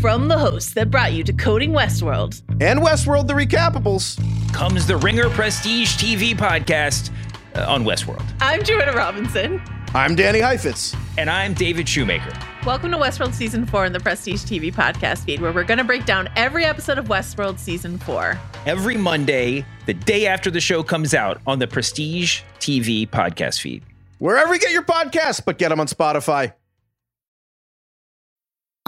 From the hosts that brought you to Coding Westworld and Westworld the Recapables comes the Ringer Prestige TV podcast uh, on Westworld. I'm Joanna Robinson. I'm Danny Heifetz. And I'm David Shoemaker. Welcome to Westworld Season 4 in the Prestige TV podcast feed, where we're going to break down every episode of Westworld Season 4. Every Monday, the day after the show comes out on the Prestige TV podcast feed. Wherever you get your podcasts, but get them on Spotify.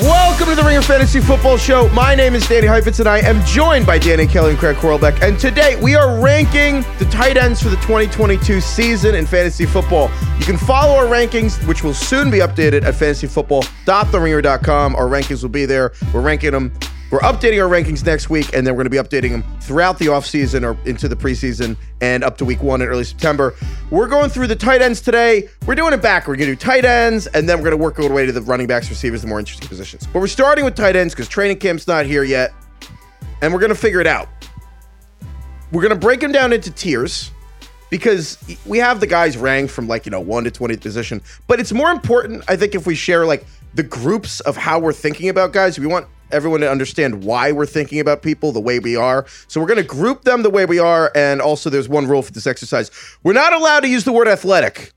Welcome to the Ringer Fantasy Football Show. My name is Danny Heifetz, and I am joined by Danny Kelly and Craig Horlbeck. And today we are ranking the tight ends for the 2022 season in fantasy football. You can follow our rankings, which will soon be updated at fantasyfootball.theringer.com. Our rankings will be there. We're ranking them we're updating our rankings next week, and then we're going to be updating them throughout the offseason or into the preseason and up to week one in early September. We're going through the tight ends today. We're doing it back. We're going to do tight ends, and then we're going to work our way to the running backs, receivers, the more interesting positions. But we're starting with tight ends because training camp's not here yet, and we're going to figure it out. We're going to break them down into tiers because we have the guys ranked from like, you know, 1 to 20th position. But it's more important, I think, if we share like the groups of how we're thinking about guys. We want everyone to understand why we're thinking about people the way we are. So we're going to group them the way we are. And also, there's one rule for this exercise we're not allowed to use the word athletic.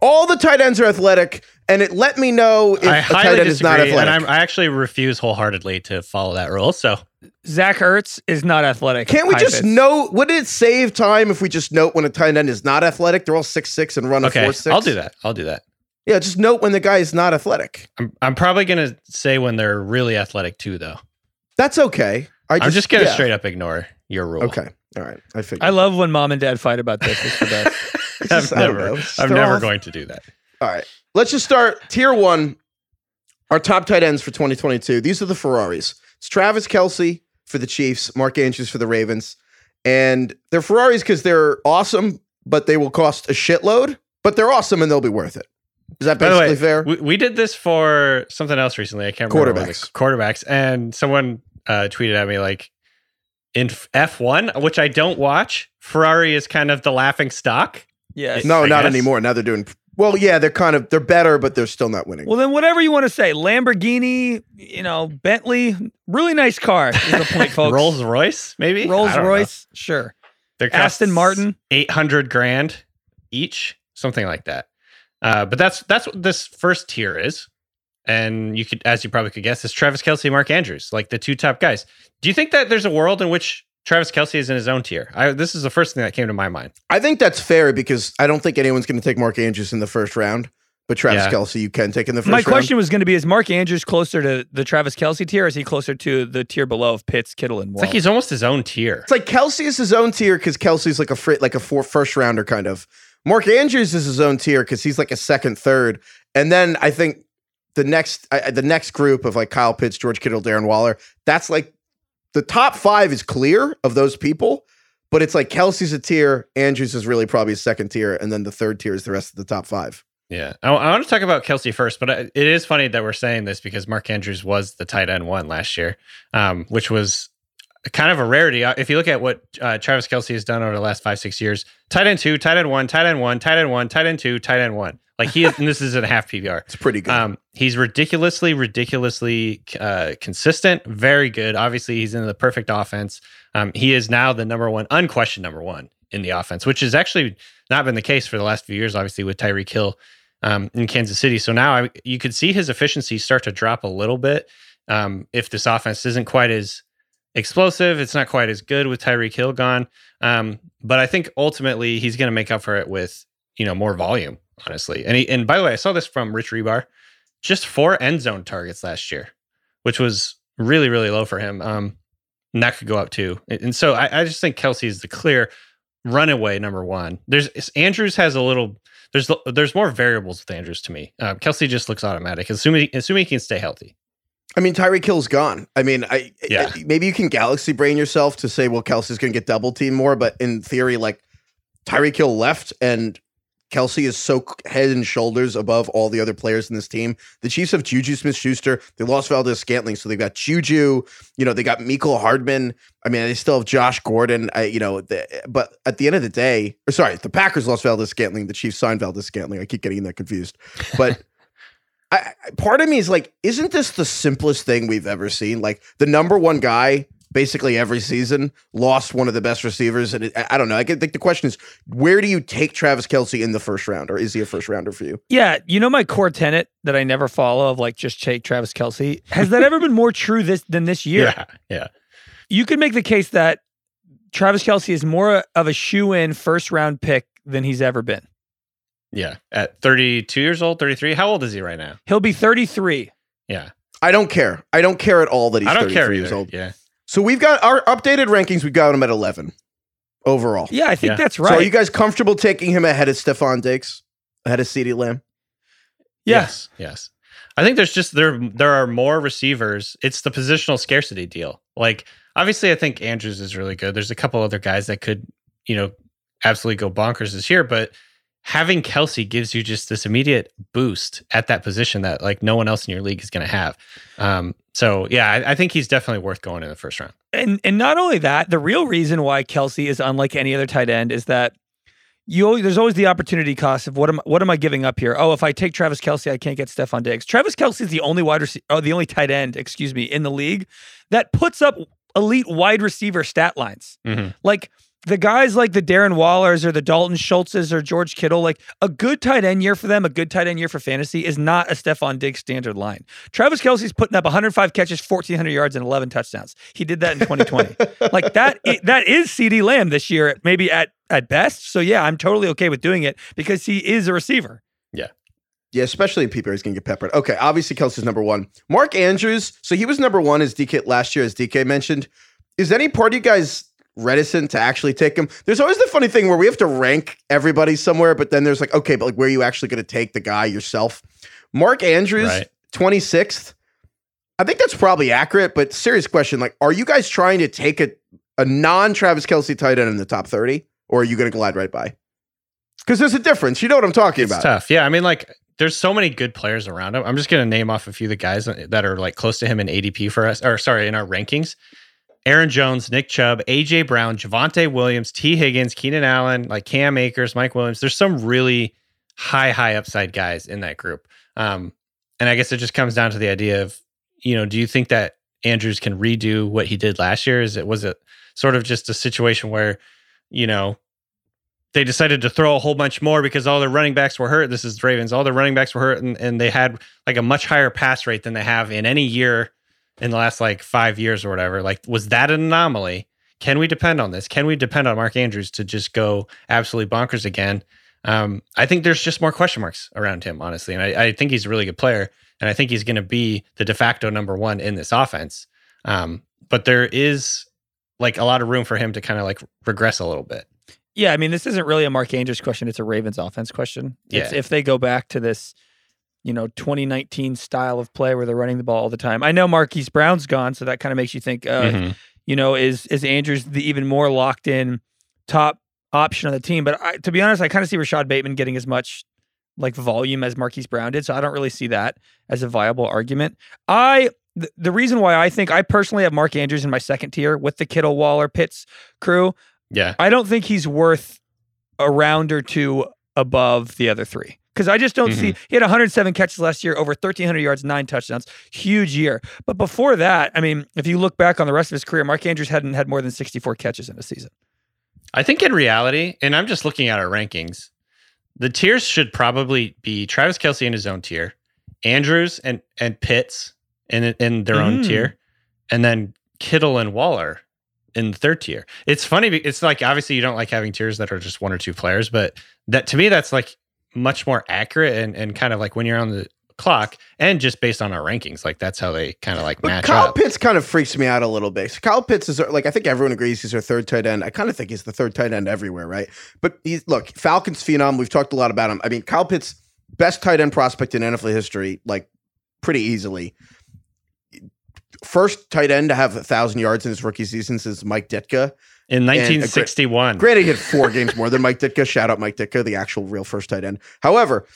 All the tight ends are athletic, and it let me know if I a tight end disagree, is not athletic. And I'm, I actually refuse wholeheartedly to follow that rule. So Zach Ertz is not athletic. Can't we just Heifetz. note? Would it save time if we just note when a tight end is not athletic? They're all six six and run a four six. I'll do that. I'll do that. Yeah, just note when the guy is not athletic. I'm, I'm probably gonna say when they're really athletic too, though. That's okay. I I'm just gonna yeah. straight up ignore your rule. Okay. All right. I figured. I love when mom and dad fight about this. It's the best. It's I'm just- I don't never, I'm never off- going to do that. All right. Let's just start tier one. Our top tight ends for 2022. These are the Ferraris. It's Travis Kelce for the Chiefs, Mark Andrews for the Ravens. And they're Ferraris because they're awesome, but they will cost a shitload. But they're awesome and they'll be worth it. Is that By the way, fair? we, we did this for something else recently. I can't remember what quarterbacks, and someone uh, tweeted at me like in F1, which I don't watch. Ferrari is kind of the laughing stock. yes. no, I not guess. anymore. Now they're doing well, yeah, they're kind of they're better, but they're still not winning. Well, then whatever you want to say, Lamborghini, you know, Bentley, really nice car. Is the point, folks. Rolls Royce, maybe Rolls I don't know. Royce, sure. They're Aston Martin. eight hundred grand each, something like that. Uh, but that's that's what this first tier is, and you could, as you probably could guess, is Travis Kelce, Mark Andrews, like the two top guys. Do you think that there's a world in which Travis Kelce is in his own tier? I, this is the first thing that came to my mind. I think that's fair because I don't think anyone's going to take Mark Andrews in the first round. But Travis Yeah. Kelce, you can take in the first My round. question was going to be: Is Mark Andrews closer to the Travis Kelce tier? Or is he closer to the tier below of Pitts, Kittle, and It's like he's almost his own tier. It's like Kelce is his own tier because Kelce's like a fr- like a four, first rounder kind of. Mark Andrews is his own tier because he's like a second, third, and then I think the next the next group of like Kyle Pitts, George Kittle, Darren Waller. That's like the top five is clear of those people, but it's like Kelce's a tier, Andrews is really probably a second tier, and then the third tier is the rest of the top five. Yeah, I, I want to talk about Kelce first, but I, it is funny that we're saying this because Mark Andrews was the tight end one last year, um, which was kind of a rarity. Uh, If you look at what uh, Travis Kelce has done over the last five, six years, tight end two, tight end one, tight end one, tight end one, tight end two, tight end one. Like he is, and this is in a half PPR. It's pretty good. Um, he's ridiculously, ridiculously uh, consistent. Very good. Obviously, he's in the perfect offense. Um, he is now the number one, unquestioned number one in the offense, which has actually not been the case for the last few years. Obviously, with Tyreek Hill um, in Kansas City, so now I, you could see his efficiency start to drop a little bit um, if this offense isn't quite as explosive. It's not quite as good with Tyreek Hill gone. Um, but I think ultimately he's going to make up for it with you know more volume, honestly. And he, and by the way, I saw this from Rich Hribar, just four end zone targets last year, which was really really low for him. Um, and that could go up too. And, so I, I just think Kelce is the clear runaway number one. There's Andrews has a little. There's there's more variables with Andrews to me. Uh, Kelce just looks automatic, assuming assuming he can stay healthy. I mean, Tyreek Hill's gone. I mean, I, Yeah. I- maybe you can galaxy brain yourself to say, well, Kelce's going to get double team more, but in theory, like Tyreek Hill left and Kelce is so head and shoulders above all the other players in this team. The Chiefs have Juju Smith Schuster. They lost Valdes Scantling. So they've got Juju, you know, they got Mecole Hardman. I mean, they still have Josh Gordon, I, you know, the, but at the end of the day, or sorry, the Packers lost Valdes Scantling. The Chiefs signed Valdes Scantling. I keep getting that confused. But I, I- part of me is like, isn't this the simplest thing we've ever seen? Like the number one guy, basically every season, lost one of the best receivers, and it, I, I don't know. I think the question is, where do you take Travis Kelce in the first round, or is he a first rounder for you? Yeah, you know my core tenet that I never follow of like just take Travis Kelce. Has that ever been more true this than this year? Yeah, yeah. You could make the case that Travis Kelce is more of a shoe in first round pick than he's ever been. Yeah, at 32 years old, 33. How old is he right now? He'll be 33. Yeah, I don't care. I don't care at all that he's I don't 33 care years either. old. Yeah, So we've got our updated rankings. We've got him at 11 overall. Yeah, I think Yeah. that's So right. are you guys comfortable taking him ahead of Stefon Diggs, ahead of CeeDee Lamb? yes. yes, yes. I think there's just there there are more receivers. It's the positional scarcity deal. Like obviously, I think Andrews is really good. There's a couple other guys that could you know absolutely go bonkers this year, but having Kelce gives you just this immediate boost at that position that like no one else in your league is going to have. Um, so yeah, I, I think he's definitely worth going in the first round. And and not only that, the real reason why Kelce is unlike any other tight end is that you always, there's always the opportunity cost of what am what am I giving up here? Oh, if I take Travis Kelce, I can't get Stefon Diggs. Travis Kelce is the only wide receiver, oh, the only tight end, excuse me, in the league that puts up elite wide receiver stat lines. Mhm. Like the guys like the Darren Wallers or the Dalton Schultzes or George Kittle, like a good tight end year for them, a good tight end year for fantasy is not a Stefon Diggs standard line. Travis Kelce's putting up 105 catches, 1,400 yards, and 11 touchdowns. He did that in 2020. like that, i- that is CeeDee Lamb this year, maybe at at best. So yeah, I'm totally okay with doing it because he is a receiver. Yeah. Yeah, especially in PPR, he's going to get peppered. Okay, obviously Kelce's number one. Mark Andrews, so he was number one as DK last year, as DK mentioned. Is any part of you guys reticent to actually take him? There's always the funny thing where we have to rank everybody somewhere, but then there's like, okay, but like, where are you actually going to take the guy yourself? Mark Andrews, Right. 26th. I think that's probably accurate, but serious question: like, are you guys trying to take a a non Travis Kelce tight end in the top 30, or are you going to glide right by? Because there's a difference. You know what I'm talking It's about. tough. Yeah, I mean, like, there's so many good players around him. I'm just gonna name off a few of the guys that are like close to him in ADP for us, or sorry, in our rankings. Aaron Jones, Nick Chubb, AJ Brown, Javonte Williams, Tee Higgins, Keenan Allen, like Cam Akers, Mike Williams. There's some really high, high upside guys in that group. Um, and I guess it just comes down to the idea of, you know, do you think that Andrews can redo what he did last year? Is it was it sort of just a situation where, you know, they decided to throw a whole bunch more because all their running backs were hurt. This is Ravens. All their running backs were hurt, and, and they had like a much higher pass rate than they have in any year in the last like five years or whatever. Like, was that an anomaly? Can we depend on this? Can we depend on Mark Andrews to just go absolutely bonkers again? Um, I think there's just more question marks around him, honestly. And I, I think he's a really good player. And I think he's going to be the de facto number one in this offense. Um, but there is like a lot of room for him to kind of like regress a little bit. Yeah, I mean, this isn't really a Mark Andrews question; it's a Ravens offense question. It's Yeah. if they go back to this, you know, 2019 style of play where they're running the ball all the time. I know Marquise Brown's gone, so that kind of makes you think, uh, Mhm. you know, is is Andrews the even more locked in top option on the team? But I, to be honest, I kind of see Rashod Bateman getting as much like volume as Marquise Brown did, so I don't really see that as a viable argument. I the, the reason why I think I personally have Mark Andrews in my second tier with the Kittle Waller Pitts crew Yeah. I don't think he's worth a round or two above the other three because I just don't see. Mm-hmm. He had 107 catches last year, over 1,300 yards, nine touchdowns, huge year. But before that, I mean, if you look back on the rest of his career, Mark Andrews hadn't had more than 64 catches in a season. I think in reality, and I'm just looking at our rankings, the tiers should probably be Travis Kelce in his own tier, Andrews and and Pitts in in their own Mm. tier, and then Kittle and Waller in the third tier. It's funny. It's like obviously you don't like having tiers that are just one or two players, but that to me that's like much more accurate and and kind of like when you're on the clock and just based on our rankings, like that's how they kind of like But match Kyle up. Pitts kind of freaks me out a little bit. So Kyle Pitts is like I think everyone agrees he's our third tight end. I kind of think he's the third tight end everywhere, right? But he's look Falcons phenom. We've talked a lot about him. I mean, Kyle Pitts, best tight end prospect in NFL history, like pretty easily. First tight end to have a thousand yards in his rookie season since Mike Ditka. In a uh, great- 1961. Granted, he had four games more than Mike Ditka. Shout out Mike Ditka, the actual real first tight end. However,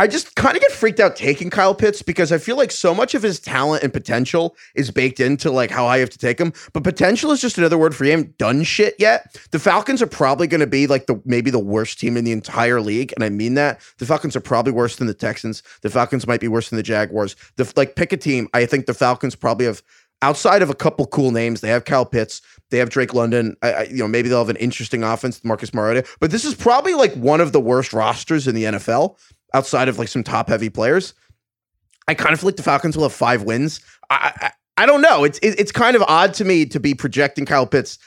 I just kind of get freaked out taking Kyle Pitts because I feel like so much of his talent and potential is baked into like how I have to take him. But potential is just another word for he haven't done shit yet. The Falcons are probably going to be like the maybe the worst team in the entire league, and I mean that. The Falcons are probably worse than the Texans. The Falcons might be worse than the Jaguars. The like pick a team. I think the Falcons probably have outside of a couple cool names. They have Kyle Pitts. They have Drake London. I, I, you know, maybe they'll have an interesting offense, Marcus Mariota. But this is probably like one of the worst rosters in the NFL outside of like some top heavy players. I kind of feel like the Falcons will have five wins. I I, I don't know. It's it, it's kind of odd to me to be projecting Kyle Pitts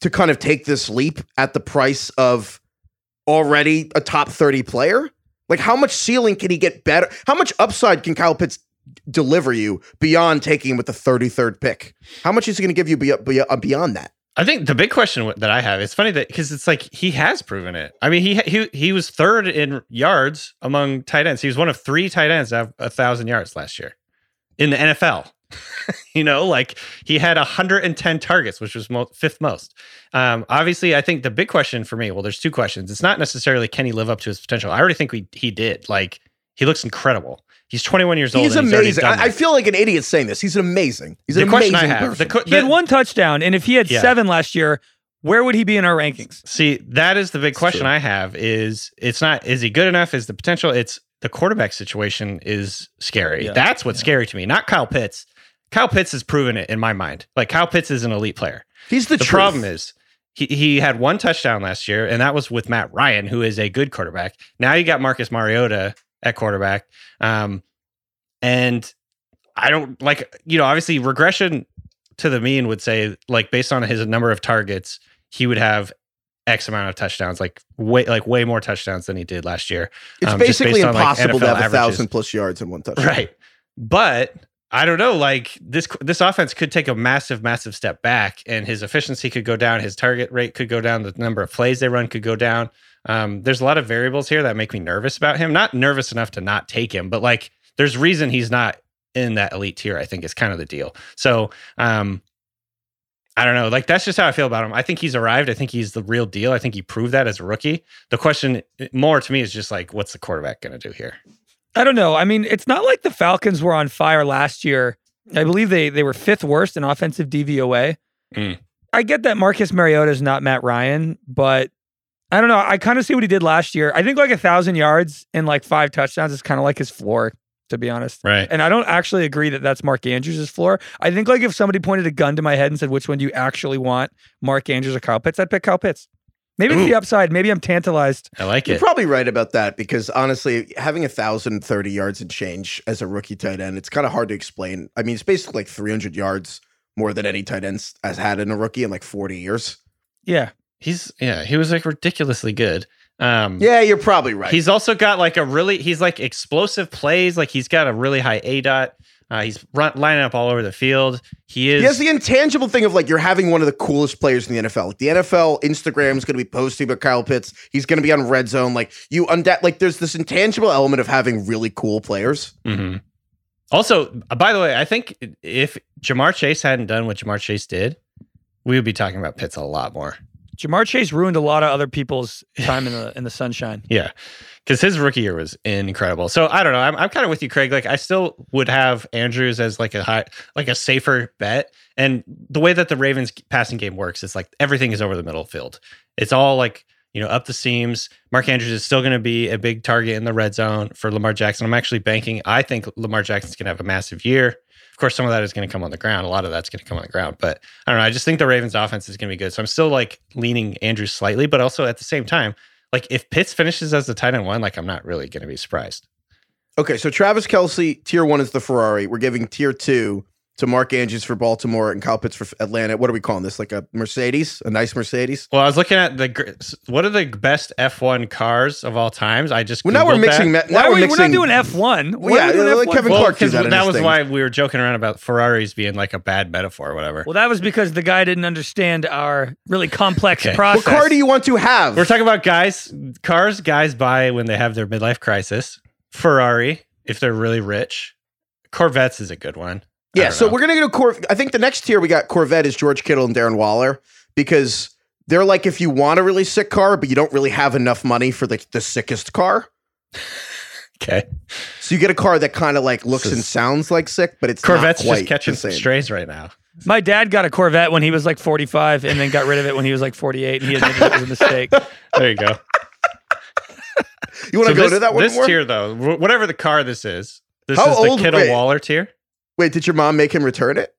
to kind of take this leap at the price of already a top 30 player. Like how much ceiling can he get better? How much upside can Kyle Pitts deliver you beyond taking him with the 33rd pick? How much is he going to give you uh, beyond that? I think the big question that I have, it's funny that because it's like he has proven it. I mean, he he he was third in yards among tight ends. He was one of three tight ends to have a thousand yards last year in the NFL. you know, like he had 110 targets, which was mo- fifth most. Um, obviously, I think the big question for me, well, there's two questions. It's not necessarily can he live up to his potential. I already think we he did. Like he looks incredible. He's 21 years old. He's and already amazing. done I, I feel like an idiot saying this. He's amazing. He's the an question amazing I have, person. the, co- He had one touchdown, and if he had Yeah. seven last year, where would he be in our rankings? See, that is the big It's question true. I have is it's not is he good enough? Is the potential? It's the quarterback situation is scary. Yeah. That's what's scary to me. Not Kyle Pitts. Kyle Pitts has proven it in my mind. Like Kyle Pitts is an elite player. He's the, The truth. problem is he, he had one touchdown last year, and that was with Matt Ryan, who is a good quarterback. Now you got Marcus Mariota at quarterback. Um, and I don't like, you know, obviously regression to the mean would say, like, based on his number of targets, he would have X amount of touchdowns, like way like way more touchdowns than he did last year. It's um, basically based on, like, impossible to have a thousand plus yards in one touchdown. Right. But I don't know. Like this, this offense could take a massive, massive step back, and his efficiency could go down. His target rate could go down. The number of plays they run could go down. Um, there's a lot of variables here that make me nervous about him. Not nervous enough to not take him, but like there's reason he's not in that elite tier. I think is kind of the deal. So um, I don't know. Like that's just how I feel about him. I think he's arrived. I think he's the real deal. I think he proved that as a rookie. The question more to me is just like, what's the quarterback going to do here? I don't know. I mean, it's not like the Falcons were on fire last year. I believe they they were fifth worst in offensive DVOA. Mm. I get that Marcus Mariota is not Matt Ryan, but I don't know. I kind of see what he did last year. I think like a thousand yards and like five touchdowns is kind of like his floor, to be honest. Right. And I don't actually agree that that's Mark Andrews' floor. I think like if somebody pointed a gun to my head and said, "Which one do you actually want, Mark Andrews or Kyle Pitts?" I'd pick Kyle Pitts. Maybe it's the upside. Maybe I'm tantalized. I like it. You're probably right about that because honestly, having a thousand thirty yards and change as a rookie tight end, it's kind of hard to explain. I mean, it's basically like three hundred yards more than any tight end has had in a rookie in like forty years. Yeah. He's yeah, he was like ridiculously good. Um Yeah, you're probably right. He's also got like a really he's like explosive plays, like he's got a really high A dot. Uh, he's run, lining up all over the field. He is He has the intangible thing of like you're having one of the coolest players in the NFL. Like the NFL Instagram is going to be posting about Kyle Pitts. He's going to be on Red Zone. Like you unda- like there's this intangible element of having really cool players. Mhm. Also, uh, by the way, I think if Ja'Marr Chase hadn't done what Ja'Marr Chase did, we would be talking about Pitts a lot more. Ja'Marr Chase ruined a lot of other people's time in the in the sunshine. Yeah. Because his rookie year was incredible. So I don't know. I'm, I'm kind of with you, Craig. Like I still would have Andrews as like a high, like a safer bet. And the way that the Ravens passing game works is like everything is over the middle field. It's all like, you know, up the seams. Mark Andrews is still going to be a big target in the red zone for Lamar Jackson. I'm actually banking. I think Lamar Jackson's going to have a massive year. Of course, some of that is going to come on the ground. A lot of that's going to come on the ground. But I don't know. I just think the Ravens offense is going to be good. So I'm still like leaning Andrews slightly, but also at the same time, like if Pitts finishes as the tight end one, like I'm not really going to be surprised. Okay, so Travis Kelce, tier one is the Ferrari. We're giving tier two to Mark Andrews for Baltimore and Kyle Pitts for Atlanta. What are we calling this? Like a Mercedes? A nice Mercedes? Well, I was looking at the gr- what are the best F1 cars of all times. I just Well, now we're mixing. that. Now Why we're we, mixing. we're not doing F one. Well, yeah, like Kevin Well, Clark did 'cause that in that was thing. why we were joking around about Ferraris being like a bad metaphor or whatever. Well, that was because the guy didn't understand our really complex Okay. process. What car do you want to have? We're talking about guys, cars guys buy when they have their midlife crisis. Ferrari, if they're really rich. Corvettes is a good one. I yeah, so know. we're gonna go Cor. I think the next tier we got Corvette is George Kittle and Darren Waller because they're like if you want a really sick car, but you don't really have enough money for the the sickest car. okay. So you get a car that kind of like looks This and sounds like sick, but it's Corvettes not quite just catching the same. strays right now. My dad got a Corvette when he was like 45 and then got rid of it when he was like 48 and he admitted it was a mistake. There you go. You want to So go this, to that one this more? tier though, whatever the car this is, this How is the old- Kittle. Waller tier. Wait, did your mom make him return it?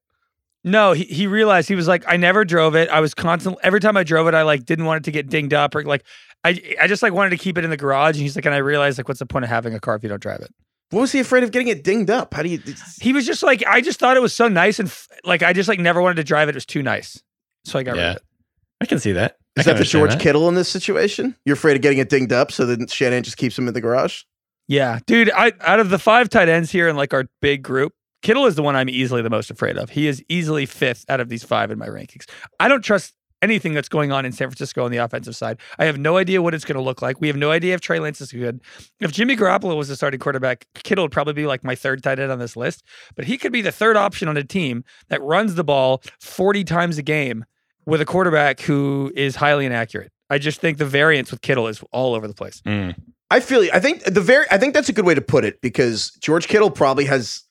No, he, he realized he was like, I never drove it. I was constantly every time I drove it, I like didn't want it to get dinged up or like I I just like wanted to keep it in the garage. And he's like, and I realized like, what's the point of having a car if you don't drive it? What was he afraid of getting it dinged up? How do you? it's- He was just like, I just thought it was so nice and f- like I just like never wanted to drive it. It was too nice, so I got rid of it. I can see that. I Is can that the George that. Kittle in this situation? You're afraid of getting it dinged up, so then Shannon just keeps him in the garage. Yeah, dude. I out of the five tight ends here in like our big group, Kittle is the one I'm easily the most afraid of. He is easily fifth out of these five in my rankings. I don't trust anything that's going on in San Francisco on the offensive side. I have no idea what it's going to look like. We have no idea if Trey Lance is good. If Jimmy Garoppolo was the starting quarterback, Kittle would probably be like my third tight end on this list. But he could be the third option on a team that runs the ball 40 times a game with a quarterback who is highly inaccurate. I just think the variance with Kittle is all over the place. Mm. I feel you. I think the very I think that's a good way to put it because George Kittle probably has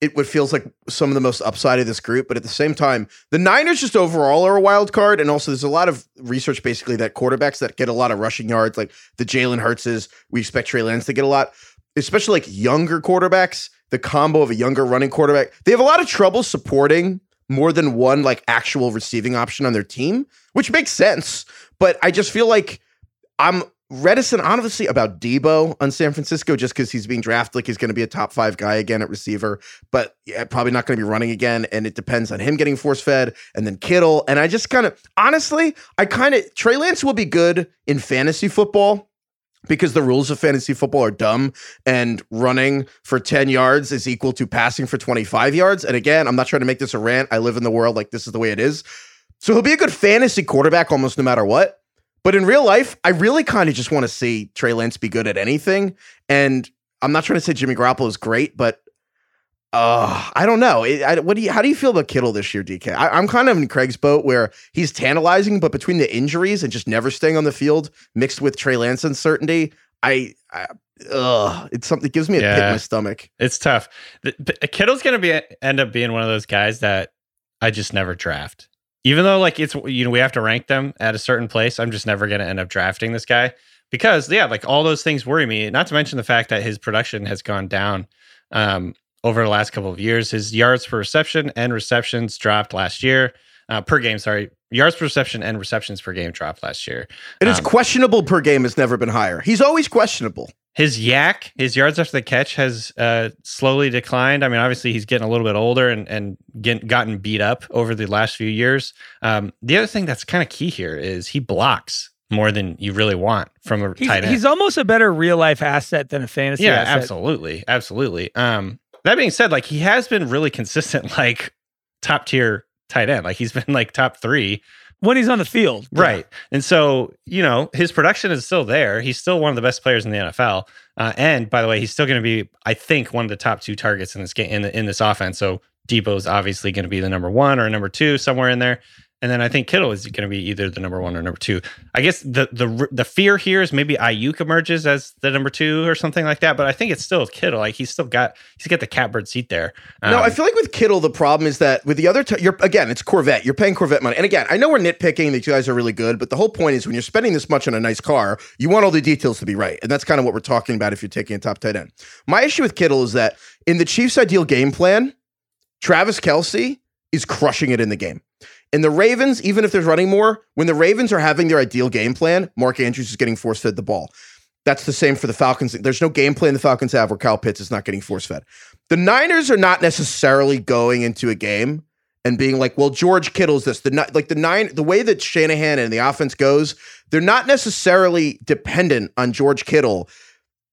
it what feels like some of the most upside of this group, but at the same time, the Niners just overall are a wild card, and also there's a lot of research basically that quarterbacks that get a lot of rushing yards, like the Jalen Hurtses, we expect Trey Lance to get a lot, especially like younger quarterbacks. The combo of a younger running quarterback, they have a lot of trouble supporting more than one like actual receiving option on their team, which makes sense. But I just feel like I'm reticent, honestly, about Deebo on San Francisco just because he's being drafted like he's going to be a top five guy again at receiver, but yeah, probably not going to be running again. And it depends on him getting force fed and then Kittle. And I just kind of, honestly, I kind of, Trey Lance will be good in fantasy football because the rules of fantasy football are dumb and running for 10 yards is equal to passing for 25 yards. And again, I'm not trying to make this a rant. I live in the world like this is the way it is. So he'll be a good fantasy quarterback almost no matter what. But in real life, I really kind of just want to see Trey Lance be good at anything. And I'm not trying to say Jimmy Garoppolo is great, but uh, I don't know. It, I, what do you? How do you feel about Kittle this year, DK? I, I'm kind of in Craig's boat where he's tantalizing, but between the injuries and just never staying on the field, mixed with Trey Lance uncertainty, I, I ugh, it's something that gives me a pit in Yeah. my stomach. It's tough. The, the- Kittle's going to be end up being one of those guys that I just never draft. Even though like it's you know we have to rank them at a certain place, I'm just never going to end up drafting this guy because yeah, like all those things worry me. Not to mention the fact that his production has gone down um, over the last couple of years. His yards per reception and receptions dropped last year uh, per game. Sorry, yards per reception and receptions per game dropped last year. And Um, questionable per game has never been higher. He's always questionable. His yak, his yards after the catch has uh, slowly declined. I mean, obviously he's getting a little bit older and and get, gotten beat up over the last few years. Um, the other thing that's kind of key here is he blocks more than you really want from a He's, tight end. he's almost a better real life asset than a fantasy yeah, asset. absolutely, absolutely. Um, that being said, like he has been really consistent, like top tier tight end. Like he's been like top three When he's on the field. Right. And so, you know, his production is still there. He's still one of the best players in the NFL. Uh, and by the way, he's still going to be, I think, one of the top two targets in this game in, the, in this offense. So Deebo's obviously going to be the number one or number two somewhere in there. And then I think Kittle is going to be either the number one or number two. I guess the the the fear here is maybe Aiyuk emerges as the number two or something like that. But I think it's still Kittle. Like he's still got he's got the catbird seat there. no, Um, I feel like with Kittle, the problem is that with the other, t- you're again, it's Corvette. You're paying Corvette money, and again, I know we're nitpicking. that you guys are really good, but the whole point is when you're spending this much on a nice car, you want all the details to be right, and that's kind of what we're talking about if you're taking a top tight end. My issue with Kittle is that in the Chiefs' ideal game plan, Travis Kelce is crushing it in the game. In the Ravens, even if they're running more, when the Ravens are having their ideal game plan, Mark Andrews is getting force fed the ball. That's the same for the Falcons. There's no game plan the Falcons have where Kyle Pitts is not getting force fed. The Niners are not necessarily going into a game and being like, "Well, George Kittle's this." The like the nine, the way that Shanahan and the offense goes, they're not necessarily dependent on George Kittle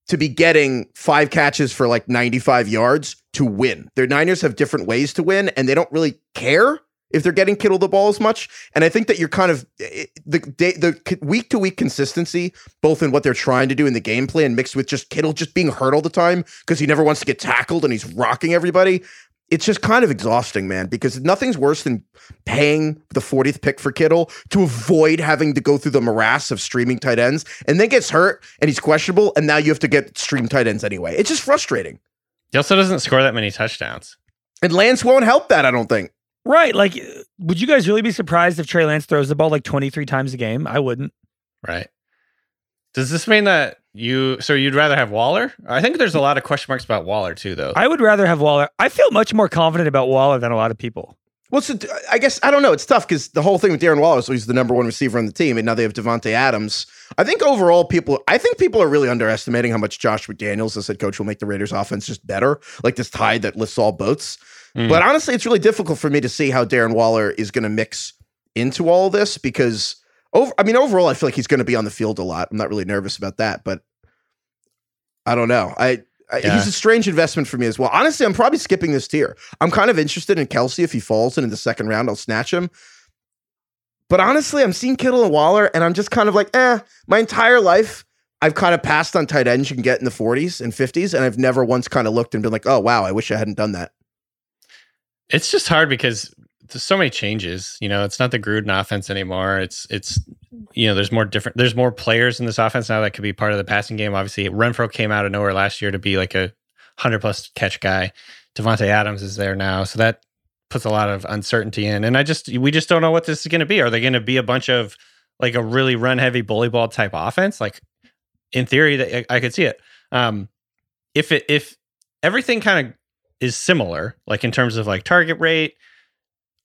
to be getting five catches for like 95 yards to win. Their Niners have different ways to win, and they don't really care if they're getting Kittle the ball as much. And I think that you're kind of eh, the day, the week to week consistency, both in what they're trying to do in the game plan, mixed with just Kittle just being hurt all the time because he never wants to get tackled and he's rocking everybody. It's just kind of exhausting, man, because nothing's worse than paying the 40th pick for Kittle to avoid having to go through the morass of streaming tight ends and then gets hurt and he's questionable. And now you have to get stream tight ends anyway. It's just frustrating. he also doesn't score that many touchdowns. And Lance won't help that, I don't think. Right. Like, would you guys really be surprised if Trey Lance throws the ball like 23 times a game? I wouldn't. Right. Does this mean that you so you'd rather have Waller? I think there's a lot of question marks about Waller too, though. I would rather have Waller. I feel much more confident about Waller than a lot of people. Well, so I guess I don't know. It's tough because the whole thing with Darren Waller is he's the number one receiver on the team, and now they have Davante Adams. I think overall, people, I think people are really underestimating how much Josh McDaniels, as head coach, will make the Raiders' offense just better, like this tide that lifts all boats. Mm. But honestly, it's really difficult for me to see how Darren Waller is going to mix into all of this because over. I mean, overall, I feel like he's going to be on the field a lot. I'm not really nervous about that, but I don't know. I. I Yeah. He's a strange investment for me as well. Honestly, I'm probably skipping this tier. I'm kind of interested in Kelce if he falls and in the second round, I'll snatch him. But honestly, I'm seeing Kittle and Waller, and I'm just kind of like, eh. My entire life, I've kind of passed on tight ends you can get in the 40s and 50s, and I've never once kind of looked and been like, oh wow, I wish I hadn't done that. It's just hard because there's so many changes. You know, it's not the Gruden offense anymore. It's it's you know, there's more different. There's more players in this offense now that could be part of the passing game. Obviously, Renfrow came out of nowhere last year to be like a hundred plus catch guy. Davante Adams is there now, so that puts a lot of uncertainty in. And I just we just don't know what this is going to be. Are they going to be a bunch of like a really run heavy bully ball type offense? Like in theory, that I, I could see it. Um, if it if everything kind of is similar, like in terms of like target rate,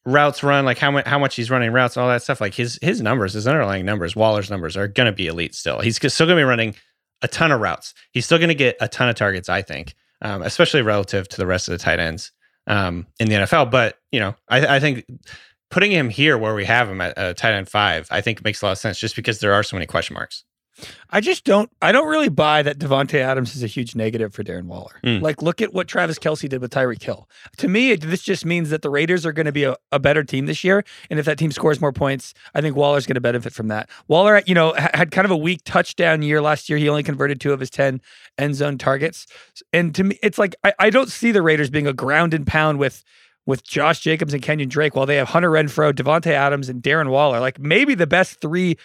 routes run, like how much how much he's running routes, all that stuff. Like his his numbers, his underlying numbers, Waller's numbers are going to be elite still. He's still going to be running a ton of routes. He's still going to get a ton of targets, I think, um, especially relative to the rest of the tight ends um, in the NFL. But you know, I, I think putting him here where we have him at uh, tight end five, I think makes a lot of sense, just because there are so many question marks. I just don't. I don't really buy that Davante Adams is a huge negative for Darren Waller. Mm. Like, look at what Travis Kelce did with Tyreek Hill. To me, it, this just means that the Raiders are going to be a, a better team this year, and if that team scores more points, I think Waller's going to benefit from that. Waller, you know, ha- had kind of a weak touchdown year last year. He only converted two of his ten end zone targets, and to me, it's like I, I don't see the Raiders being a ground and pound with with Josh Jacobs and Kenyan Drake while they have Hunter Renfrow, Davante Adams, and Darren Waller. Like maybe the best three,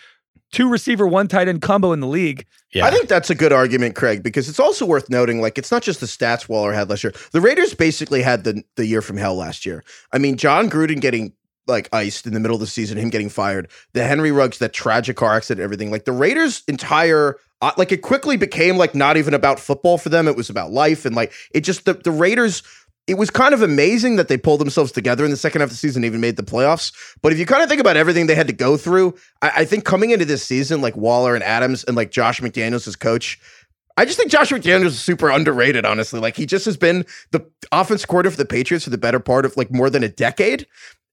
two receiver, one tight end combo in the league. Yeah, I think that's a good argument, Craig, because it's also worth noting, like, it's not just the stats Waller had last year. The Raiders basically had the the year from hell last year. I mean, Jon Gruden getting like iced in the middle of the season, him getting fired, the Henry Ruggs, that tragic car accident, everything. Like the Raiders' entire uh, like it quickly became like not even about football for them. It was about life and like it just the, the Raiders. It was kind of amazing that they pulled themselves together in the second half of the season, even made the playoffs. But if you kind of think about everything they had to go through, I, I think coming into this season, like Waller and Adams and like Josh McDaniels as coach, I just think Josh McDaniels is super underrated, honestly. Like he just has been the offense coordinator for the Patriots for the better part of like more than a decade.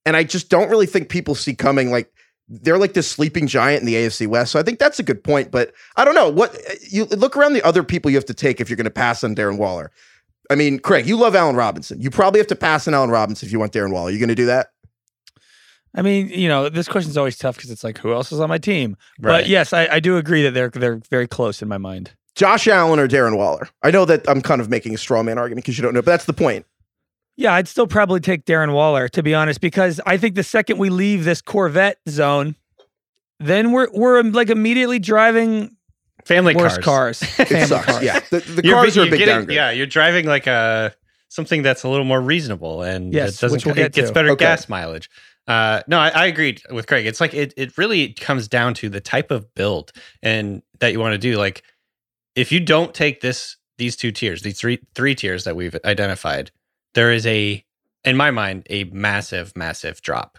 And I just don't really think people see coming like they're like this sleeping giant in the AFC West. So I think that's a good point. But I don't know what you look around the other people you have to take if you're going to pass on Darren Waller. I mean, Craig, you love Allen Robinson. You probably have to pass on Allen Robinson if you want Darren Waller. Are you going to do that? I mean, you know, this question is always tough because it's like, who else is on my team? Right. But yes, I, I do agree that they're they're very close in my mind. Josh Allen or Darren Waller? I know that I'm kind of making a straw man argument because you don't know, but that's the point. Yeah, I'd still probably take Darren Waller to be honest, because I think the second we leave this Corvette zone, then we're we're like immediately driving Family worse cars. cars. Family sucks. cars. Yeah, the, the You're cars bi- are a you're big getting- downgrade. Yeah, you're driving like a something that's a little more reasonable and Yes, it doesn't we'll it gets to. better Okay. gas mileage. Uh, no, I, I agreed with Craig. It's like it it really comes down to the type of build and that you want to do. Like if you don't take this these two tiers, these three three tiers that we've identified, there is a in my mind a massive massive drop.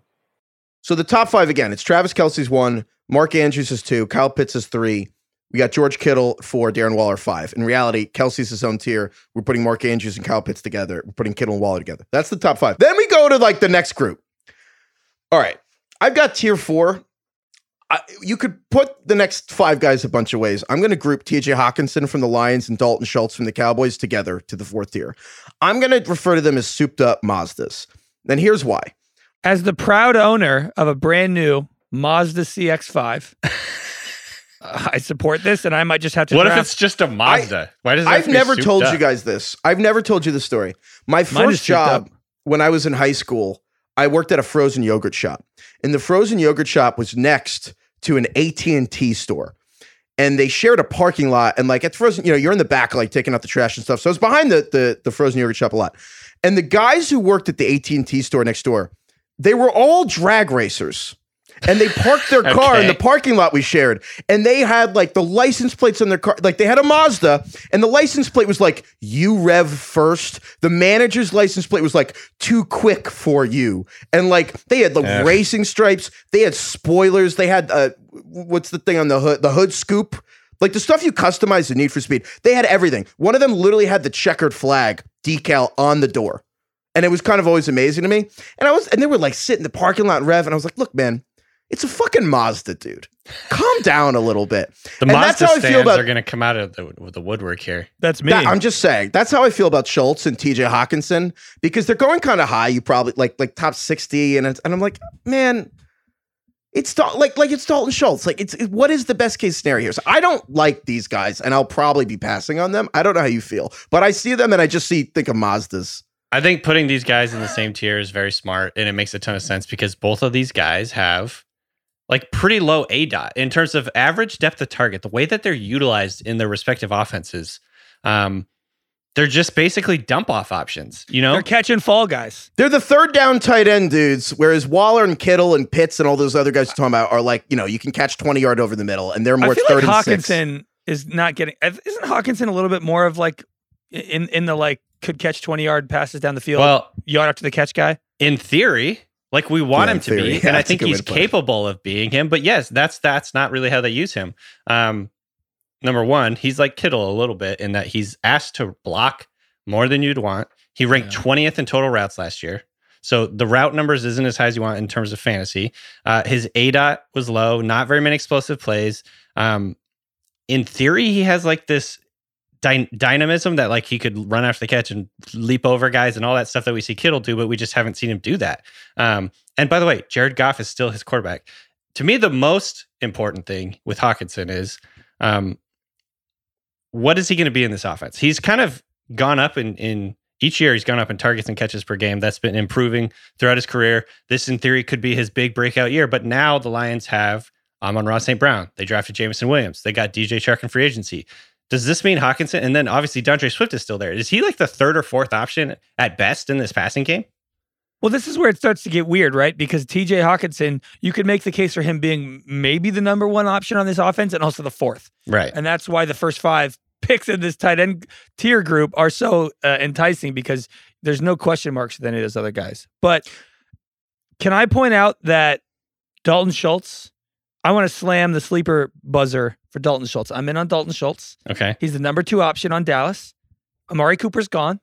So the top five again, it's Travis Kelce's one, Mark Andrews is two, Kyle Pitts is three. We got George Kittle four, Darren Waller five. In reality, Kelce's his own tier. We're putting Mark Andrews and Kyle Pitts together. We're putting Kittle and Waller together. That's the top five. Then we go to like the next group. All right, I've got tier four. I, you could put the next five guys a bunch of ways. I'm going to group TJ Hockenson from the Lions and Dalton Schultz from the Cowboys together to the fourth tier. I'm going to refer to them as souped up Mazdas. Then here's why. As the proud owner of a brand new Mazda CX5, I support this, and I might just have to. What if it's just a Mazda? Why does it I've to never souped told up? you guys this. I've never told you the story. My Mine first job when I was in high school, I worked at a frozen yogurt shop. And the frozen yogurt shop was next to an AT&T store. And they shared a parking lot and like at the frozen, you know, you're in the back like taking out the trash and stuff. So I was behind the the, the frozen yogurt shop a lot. And the guys who worked at the AT&T store next door, they were all drag racers. And they parked their car in the parking lot we shared. And they had like the license plates on their car. Like they had a Mazda, and the license plate was like, you rev first. The manager's license plate was like, too quick for you. And like they had the racing stripes, they had spoilers, they had uh what's the thing on the hood? The hood scoop. Like the stuff you customize in Need for Speed. They had everything. One of them literally had the checkered flag decal on the door. And it was kind of always amazing to me. And I was, and they were like sitting in the parking lot and rev, and I was like, look, man, it's a fucking Mazda, dude. Calm down a little bit. The And Mazda that's how I feel stands about- are going to come out of the, with the woodwork here. That's me. That- I'm just saying. That's how I feel about Schultz and TJ Hockenson because they're going kind of high. You probably like like top 60, and it's, and I'm like, man, it's Dal- like like it's Dalton Schultz. Like it's it- what is the best case scenario here? So I don't like these guys, and I'll probably be passing on them. I don't know how you feel, but I see them and I just see think of Mazdas. I think putting these guys in the same tier is very smart and it makes a ton of sense because both of these guys have like pretty low A dot in terms of average depth of target, the way that they're utilized in their respective offenses. Um, they're just basically dump off options, you know? They're catching fall guys. They're the third down tight end dudes, whereas Waller and Kittle and Pitts and all those other guys you're talking about are like, you know, you can catch 20 yard over the middle, and they're more I feel third like and six. Hockenson is not getting. Isn't Hockenson a little bit more of like in in the like could catch twenty yard passes down the field, Well, yard after the catch guy? in theory, like we want Yeah, him to theory. be, Yeah, and I think he's to put it. capable of being him. But yes, that's that's not really how they use him. Um, number one, he's like Kittle a little bit in that he's asked to block more than you'd want. He ranked twentieth in total routes last year. So the route numbers isn't as high as you want in terms of fantasy. Uh, his A dot was low, not very many explosive plays. Um, in theory, he has like this dy- dynamism that like he could run after the catch and leap over guys and all that stuff that we see Kittle do, but we just haven't seen him do that. Um, and by the way, Jared Goff is still his quarterback. To me, the most important thing with Hockenson is um, what is he going to be in this offense? He's kind of gone up in in each year. He's gone up in targets and catches per game. That's been improving throughout his career. This, in theory, could be his big breakout year. But now the Lions have Amon-Ra St. Brown. They drafted Jameson Williams. They got DJ Chark in free agency. Does this mean Hockenson? And then obviously D'Andre Swift is still there. Is he like the third or fourth option at best in this passing game? Well, this is where it starts to get weird, right? Because TJ Hockenson, you could make the case for him being maybe the number one option on this offense and also the fourth. Right. And that's why the first five picks in this tight end tier group are so uh, enticing because there's no question marks with any of those other guys. But can I point out that Dalton Schultz, I want to slam the sleeper buzzer for Dalton Schultz. I'm in on Dalton Schultz. Okay. He's the number two option on Dallas. Amari Cooper's gone.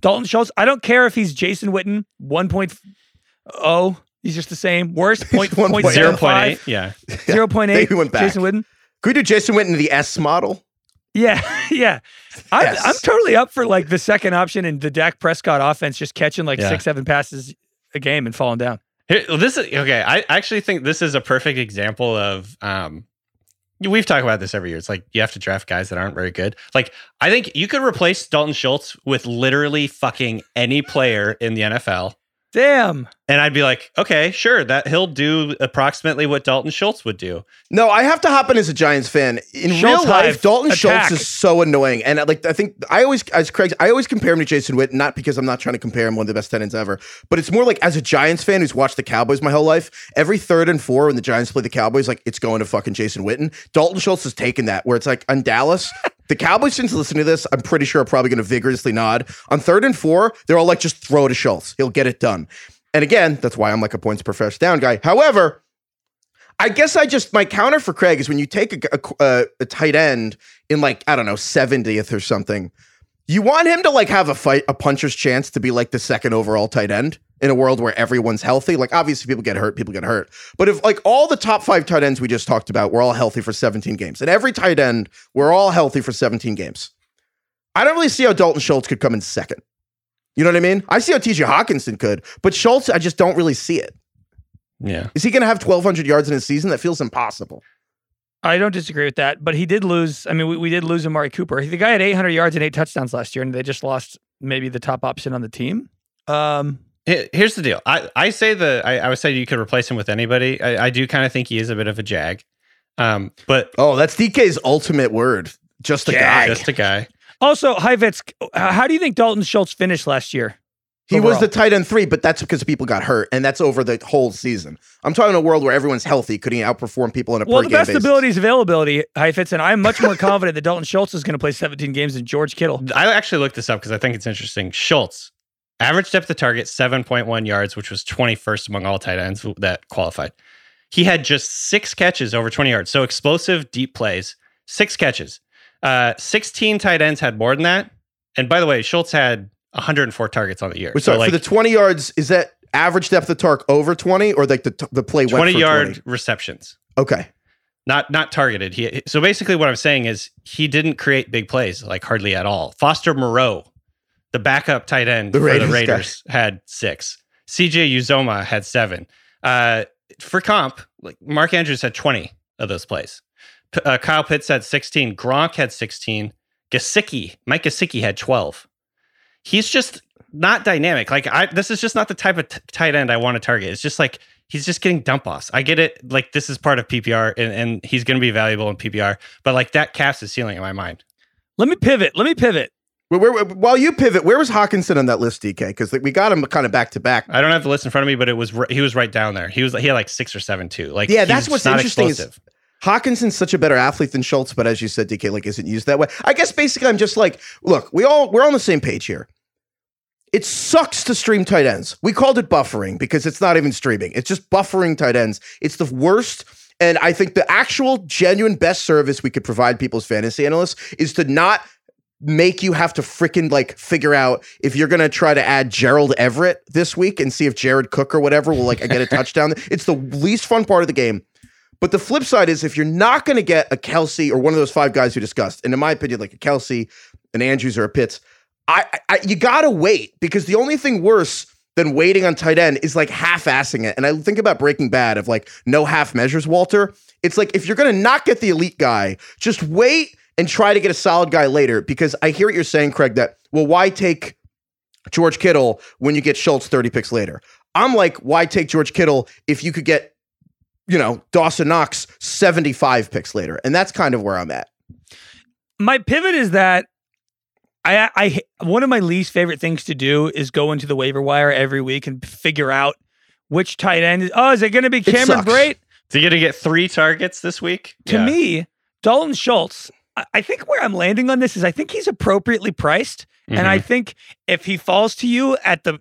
Dalton Schultz, I don't care if he's Jason Witten 1.0. He's just the same. Worst point, One point point- zero Zero point five, eight. Yeah. zero point eight. They went back. Jason Witten. Could we do Jason Witten the S model? Yeah, yeah. I'm, Yes. I'm totally up for like the second option and the Dak Prescott offense just catching like Yeah. six, seven passes a game and falling down. Here, this is okay. I actually think this is a perfect example of um we've talked about this every year. It's like you have to draft guys that aren't very good. Like I think you could replace Dalton Schultz with literally fucking any player in the NFL. Damn. And I'd be like, okay, sure, that he'll do approximately what Dalton Schultz would do. No, I have to hop in as a Giants fan. In Schultz real life, Dalton attack. Schultz is so annoying, and uh, like I think I always, as Craig, I always compare him to Jason Witten, not because I'm not trying to compare him one of the best tenants ever, but it's more like as a Giants fan who's watched the Cowboys my whole life. Every third and four when the Giants play the Cowboys, like it's going to fucking Jason Witten. Dalton Schultz has taken that where it's like on Dallas. The Cowboys, since listening to this, I'm pretty sure are probably going to vigorously nod. On third and four, they're all like, just throw to Schultz. He'll get it done. And again, that's why I'm like a points per first down guy. However, I guess I just my counter for Craig is when you take a, a, uh, a tight end in like I don't know 70th or something, you want him to like have a fight, a puncher's chance to be like the second overall tight end in a world where everyone's healthy. Like obviously people get hurt, people get hurt, but if like all the top five tight ends we just talked about were all healthy for 17 games, and every tight end we're all healthy for 17 games, I don't really see how Dalton Schultz could come in second. You know what I mean? I see how TJ Hockenson could, but Schultz, I just don't really see it. Yeah. Is he going to have 1,200 yards in a season? That feels impossible. I don't disagree with that, but he did lose. I mean, we, we did lose Amari Cooper. The guy had 800 yards and eight touchdowns last year, and they just lost maybe the top option on the team. Um, Here- Here's the deal. I, I say the I, I would say you could replace him with anybody. I, I do kind of think he is a bit of a jag. Um, but Oh, that's DK's ultimate word. Just a guy. just a guy. also, Heifetz, how do you think Dalton Schultz finished last year? he was the tight end three, but that's because people got hurt, and that's over the whole season. I'm talking a world where everyone's healthy. Could he outperform people in a Well, per the best basis? ability is availability, Heifetz, and I'm much more confident that Dalton Schultz is going to play 17 games than George Kittle. I actually looked this up because I think it's interesting. Schultz, average depth of target, 7.1 yards, which was 21st among all tight ends that qualified. He had just six catches over 20 yards. So explosive, deep plays, six catches. Uh, 16 tight ends had more than that. And by the way, Schultz had 104 targets on the year. Wait, so sorry, like for the 20 yards, is that average depth of target over 20, or like the the play 20 went for yard 20? receptions. Okay, Not not targeted. He so basically what I'm saying is he didn't create big plays like hardly at all. Foster Moreau, the backup tight end The for Raiders the guy. Raiders, had six. CJ Uzomah had seven. Uh, for comp, like Mark Andrews had 20 of those plays. P- uh, Kyle Pitts had 16. Gronk had 16. Gesicki, Mike Gesicki had 12. He's just not dynamic. Like I, this is just not the type of t- tight end I want to target. It's just like he's just getting dump offs. I get it. Like this is part of PPR, and, and he's going to be valuable in PPR. But like that caps his ceiling in my mind. Let me pivot. Let me pivot. Where, where, while you pivot, where was Hockenson on that list, DK? Because we got him kind of back to back. I don't have the list in front of me, but it was he was right down there. He was he had like six or seven too. Like Yeah, that's what's interesting is- Hockenson's such a better athlete than Schultz, but as you said, DK like isn't used that way. I guess basically I'm just like, look, we all we're on the same page here. It sucks to stream tight ends. We called it buffering because it's not even streaming. It's just buffering tight ends. It's the worst. And I think the actual genuine best service we could provide people's fantasy analysts is to not make you have to freaking like figure out if you're gonna try to add Gerald Everett this week and see if Jared Cook or whatever will like get a touchdown. It's the least fun part of the game. But the flip side is if you're not going to get a Kelce or one of those five guys we discussed, and in my opinion, like a Kelce, an Andrews, or a Pitts, I, I you gotta wait because the only thing worse than waiting on tight end is like half-assing it. And I think about Breaking Bad of like no half measures, Walter. It's like if you're gonna not get the elite guy, just wait and try to get a solid guy later. Because I hear what you're saying, Craig, that well, why take George Kittle when you get Schultz 30 picks later? I'm like, why take George Kittle if you could get you know, Dawson Knox 75 picks later. And that's kind of where I'm at. my pivot is that I, I one of my least favorite things to do is go into the waiver wire every week and figure out which tight end. Is, oh, is it going to be Cameron sucks. Brate? So you're gonna get three targets this week? To Yeah. me, Dalton Schultz. I- think where I'm landing on this is I think he's appropriately priced, and Mm-hmm. I think if he falls to you at the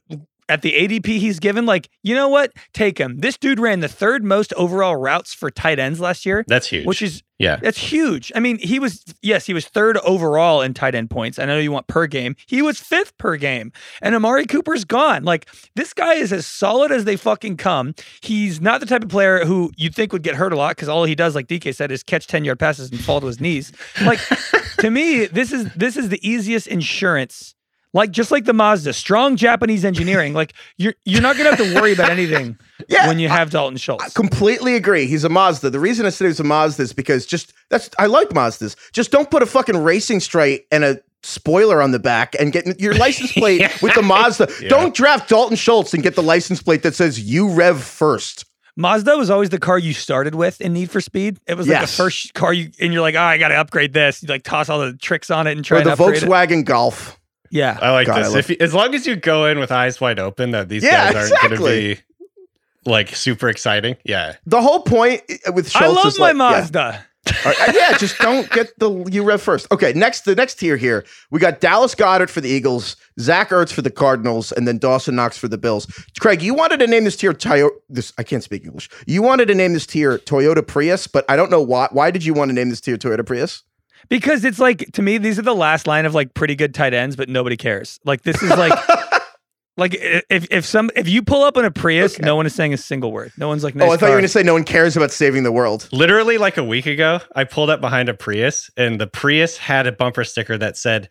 at the ADP he's given, like you know what, take him. This dude ran the third most overall routes for tight ends last year, that's huge. which is yeah. That's huge. I mean, he was yes, he was third overall in tight end points. I know you want per game. He was fifth per game. And Amari Cooper's gone. Like this guy is as solid as they fucking come. He's not the type of player who you'd think would get hurt a lot because all he does, like DK said, is catch 10 yard passes and fall to his knees. Like to me, this is this is the easiest insurance. Like just like the Mazda, strong Japanese engineering. Like you're you're not gonna have to worry about anything Yeah, when you I- have Dalton Schultz. I completely agree. He's a Mazda. The reason I said he's a Mazda is because just that's I like Mazdas. Just don't put a fucking racing straight and a spoiler on the back and get your license plate with the Mazda. Don't draft Dalton Schultz and get the license plate that says you rev first. Mazda was always the car you started with in Need for Speed. It was like Yes. the first car you, and you're like, oh, I got to upgrade this. You like toss all the tricks on it and try Or the to upgrade it. Volkswagen Golf. Yeah. I like God, I this. love- if you, as long as you go in with eyes wide open, that these Yeah, guys aren't going to be like super exciting. Yeah, The whole point with Schultz I love is my like, yeah. Mazda. All right, uh, yeah, just don't get the you rev first. Okay, next the next tier here, we got Dallas Goedert for the Eagles, Zach Ertz for the Cardinals, and then Dawson Knox for the Bills. Craig, you wanted to name this tier Toyota. This I can't speak English. You wanted to name this tier Toyota Prius, but I don't know why. Why did you want to name this tier Toyota Prius? Because it's like, to me, these are the last line of like pretty good tight ends, but nobody cares. Like, this is like, like if, if some, if you pull up in a Prius, Okay. no one is saying a single word. No one's like, nice oh, I thought you were going to say no one cares about saving the world. literally like a week ago, I pulled up behind a Prius, and the Prius had a bumper sticker that said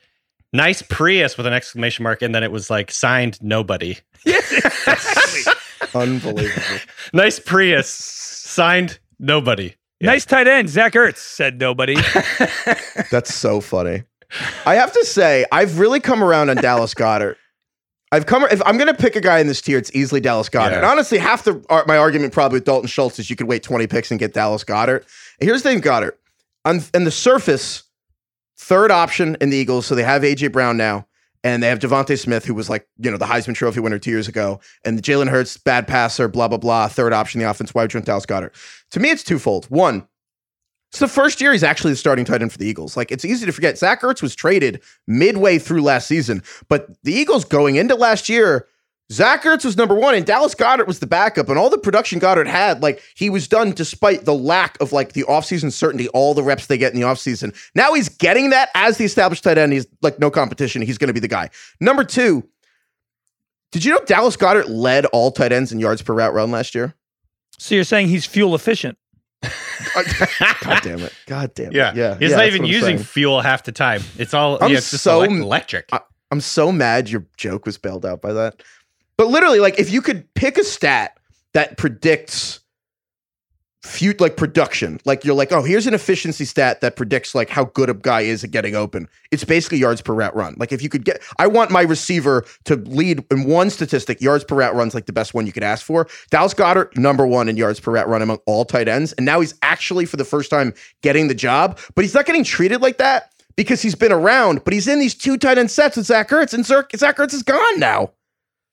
"Nice Prius" with an exclamation mark, and then it was like signed nobody. Unbelievable. Nice Prius, signed nobody. Yeah. Nice tight end, Zach Ertz, said nobody. That's so funny. I have to say, I've really come around on Dallas Goedert. I've come. If I'm going to pick a guy in this tier, it's easily Dallas Goedert. Yeah. And honestly, half the uh, my argument probably with Dalton Schultz is you could wait 20 picks and get Dallas Goedert. And here's the thing, Goedert. On, on the surface, third option in the Eagles, so they have AJ Brown now, and they have DeVonta Smith, who was like you know the Heisman Trophy winner two years ago, and Jalen Hurts, bad passer, blah blah blah. Third option in the offense. Why would you want Dallas Goedert? To me, it's twofold. One, it's the first year he's actually the starting tight end for the Eagles. Like it's easy to forget. Zach Ertz was traded midway through last season, but the Eagles going into last year, Zach Ertz was number one, and Dallas Goedert was the backup. And all the production Goedert had, like he was done despite the lack of like the offseason certainty, all the reps they get in the offseason. Now he's getting that as the established tight end. He's like no competition. He's going to be the guy. Number two, did you know Dallas Goedert led all tight ends in yards per route run last year? so you're saying he's fuel efficient. God damn it! God damn it! Yeah, yeah. He's yeah, not even using saying. fuel half the time. It's all I'm yeah, it's just so- electric. I- I'm so mad your joke was bailed out by that. But literally, like, if you could pick a stat that predicts few like production, like you're like, oh, here's an efficiency stat that predicts like how good a guy is at getting open. It's basically yards per route run. Like if you could get, I want my receiver to lead in one statistic. Yards per route run's like the best one you could ask for. Dallas Goedert number one in yards per route run among all tight ends, and now he's actually for the first time getting the job. But he's not getting treated like that because he's been around. But he's in these two tight end sets with Zach Ertz, and Zach Zach Ertz is gone now.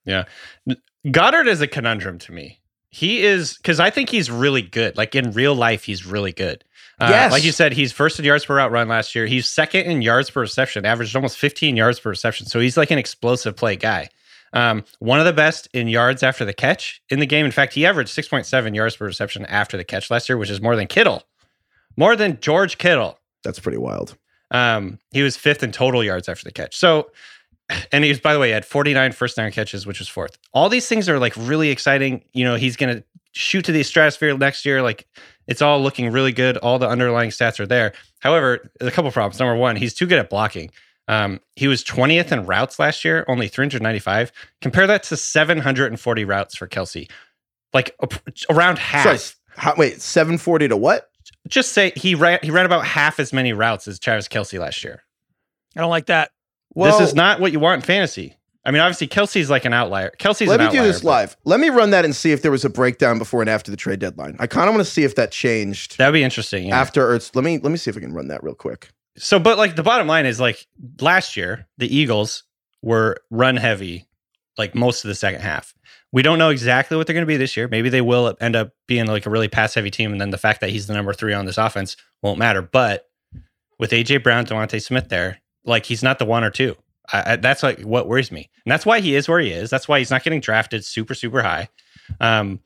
Yeah. Goedert is a conundrum to me. He is because I think he's really good. Like in real life, he's really good. Uh, Yes. Like you said, he's first in yards per route run last year. He's second in yards per reception, averaged almost 15 yards per reception. So he's like an explosive play guy. Um, one of the best in yards after the catch in the game. In fact, he averaged 6.7 yards per reception after the catch last year, which is more than Kittle, more than George Kittle. That's pretty wild. Um, he was fifth in total yards after the catch. So, and he was, by the way, he had 49 first down catches, which was fourth. All these things are like really exciting. You know, he's going to shoot to the stratosphere next year. Like it's all looking really good. All the underlying stats are there. However, a couple problems. Number one, he's too good at blocking. Um, he was 20th in routes last year, only 395. Compare that to 740 routes for Kelce, like a- around half. Sorry, how, wait, seven forty to what? Just say he ran he ran about half as many routes as Travis Kelce last year. I don't like that. Well, this is not what you want in fantasy. I mean, obviously, Kelce's like an outlier. Kelce's Let me do this but live. Let me run that and see if there was a breakdown before and after the trade deadline. I kind of want to see if that changed That'd be interesting. Yeah. after Ertz. Let me let me see if I can run that real quick. So, but like the bottom line is like last year, the Eagles were run heavy like most of the second half. We don't know exactly what they're going to be this year. Maybe they will end up being like a really pass heavy team. And then the fact that he's the number three on this offense won't matter. But with AJ Brown, DeVonta Smith there, like he's not the one or two. I, I, that's like what worries me. And that's why he is where he is. That's why he's not getting drafted super, super high. Um,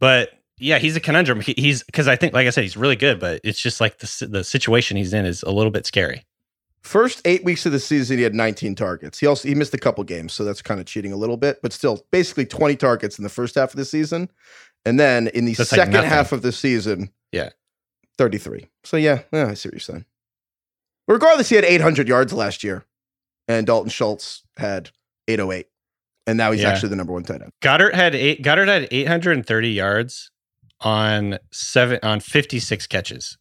but yeah, he's a conundrum. He, he's because I think, like I said, he's really good, but it's just like the the situation he's in is a little bit scary. First eight weeks of the season, he had 19 targets. He also he missed a couple games, so that's kind of cheating a little bit, but still, basically 20 targets in the first half of the season, and then in the That's second nothing. half of the season, Yeah. 33. So yeah, yeah, I see what you're saying. Regardless, he had 800 yards last year, and Dalton Schultz had 808, and now he's Yeah. actually the number one tight end. Goedert had eight. Goedert had 830 yards on seven on 56 catches.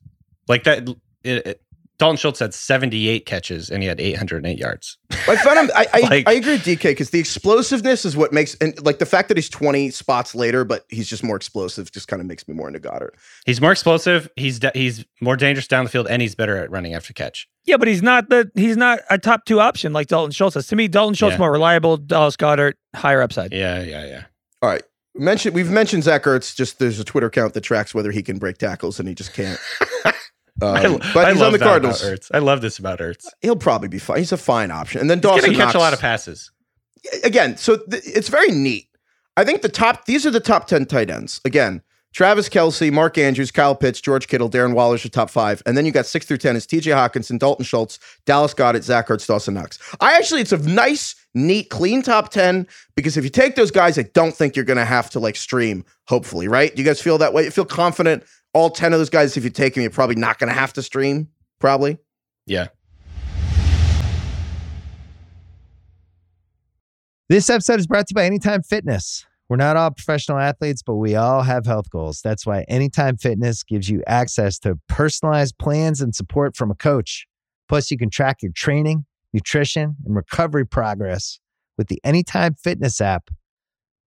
Like that. It, it- Dalton Schultz had 78 catches and he had 808 yards. I found him. I I, Like- I agree with DK because the explosiveness is what makes and like the fact that he's 20 spots later, but he's just more explosive, just kind of makes me more into Goedert. He's more explosive. He's da- he's more dangerous down the field, and he's better at running after catch. Yeah, but he's not the he's not a top two option like Dalton Schultz is. To me, Dalton Schultz Yeah. more reliable. Dallas Goedert higher upside. Yeah, yeah, yeah. All right. Mention we've mentioned Zach Ertz. Just there's a Twitter account that tracks whether he can break tackles, and he just can't. Um, but I he's on the Cardinals. I love this about Ertz. He'll probably be fine. He's a fine option. And then He's Dawson catch Knox, a lot of passes. again. So th- it's very neat. I think the top. These are the top ten tight ends. Again, Travis Kelce, Mark Andrews, Kyle Pitts, George Kittle, Darren Waller's your top five, and then you got six through ten is T.J. Hockenson, Dalton Schultz, Dallas Goedert, Zach Ertz, Dawson Knox. I actually, it's a nice, neat, clean top ten because if you take those guys, I don't think you're going to have to like stream. Hopefully, right? Do you guys feel that way? You feel confident? All ten of those guys, if you take them, you're probably not going to have to stream. Probably. Yeah. This episode is brought to you by Anytime Fitness. We're not all professional athletes, but we all have health goals. That's why Anytime Fitness gives you access to personalized plans and support from a coach. Plus, you can track your training, nutrition, and recovery progress with the Anytime Fitness app,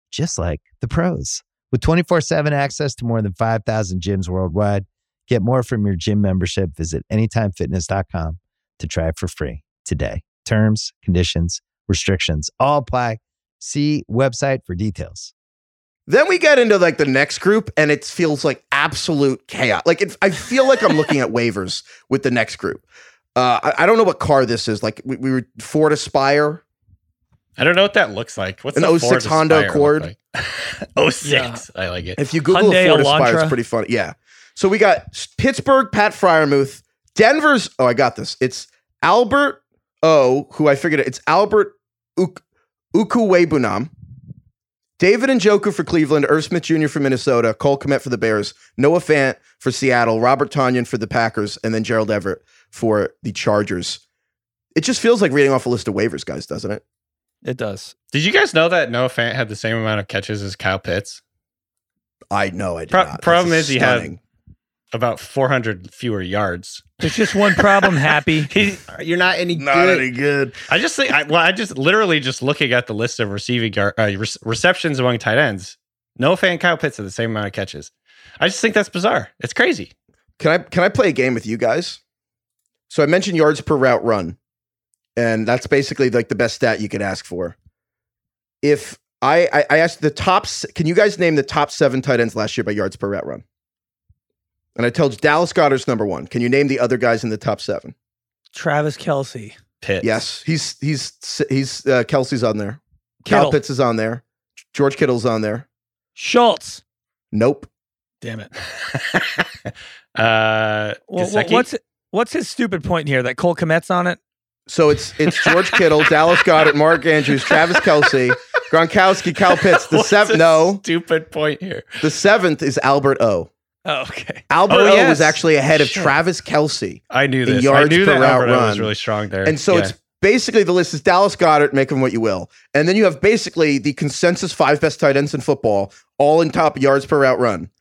just like the pros. With 24 7 access to more than 5,000 gyms worldwide, get more from your gym membership. Visit anytimefitness.com to try it for free today. Terms, conditions, restrictions all apply. See website for details. Then we get into like the next group, and it feels like absolute chaos. Like it, I feel like I'm looking at waivers with the next group. Uh, I, I don't know what car this is. Like we, we were Ford Aspire. I don't know what that looks like. What's An 06 Honda Accord? Like? 06. I like it. If you Google Hyundai Ford Aspire, it's pretty funny. Yeah. So we got Pittsburgh, Pat Freiermuth, Denver's. Oh, I got this. It's Albert O, who I figured it, it's Albert Uk- Okwuegbunam. David Njoku for Cleveland, Irv Smith Jr. for Minnesota, Cole Kmet for the Bears, Noah Fant for Seattle, Robert Tonyan for the Packers, and then Gerald Everett for the Chargers. It just feels like reading off a list of waivers, guys, doesn't it? It does. Did you guys know that Noah Fant had the same amount of catches as Kyle Pitts? I know I did Pro- not. Problem is he had- About 400 fewer yards. There's just one problem, Happy. He, you're not any not good. any good. I just think, I, well, I just literally just looking at the list of receiving yard, uh, re- receptions among tight ends. Noah Fant and Kyle Pitts have the same amount of catches. I just think that's bizarre. It's crazy. Can I can I play a game with you guys? So I mentioned yards per route run, and that's basically like the best stat you could ask for. If I I, I asked the top, s- can you guys name the top seven tight ends last year by yards per route run? And I told you Dallas Goedert's number one. Can you name the other guys in the top seven? Travis Kelce. Pitts. Yes, he's he's he's uh, Kelce's on there. Kittle. Kyle Pitts is on there. George Kittle's on there. Schultz. Nope. Damn it. uh, Well, what's what's his stupid point here? That Cole Kmet's on it? So it's it's George Kittle, Dallas Goedert, Mark Andrews, Travis Kelce, Gronkowski, Kyle Pitts. The seventh, no, stupid point here. the seventh is Albert O. Oh, okay. Albert Oh, O yes. was actually ahead of Shit. Travis Kelce, I knew this. yards I knew per that route Alberto was really strong there. and so Yeah. it's basically the list is Dallas Goedert. Make him what you will, and then you have basically the consensus five best tight ends in football, all in top yards per route run,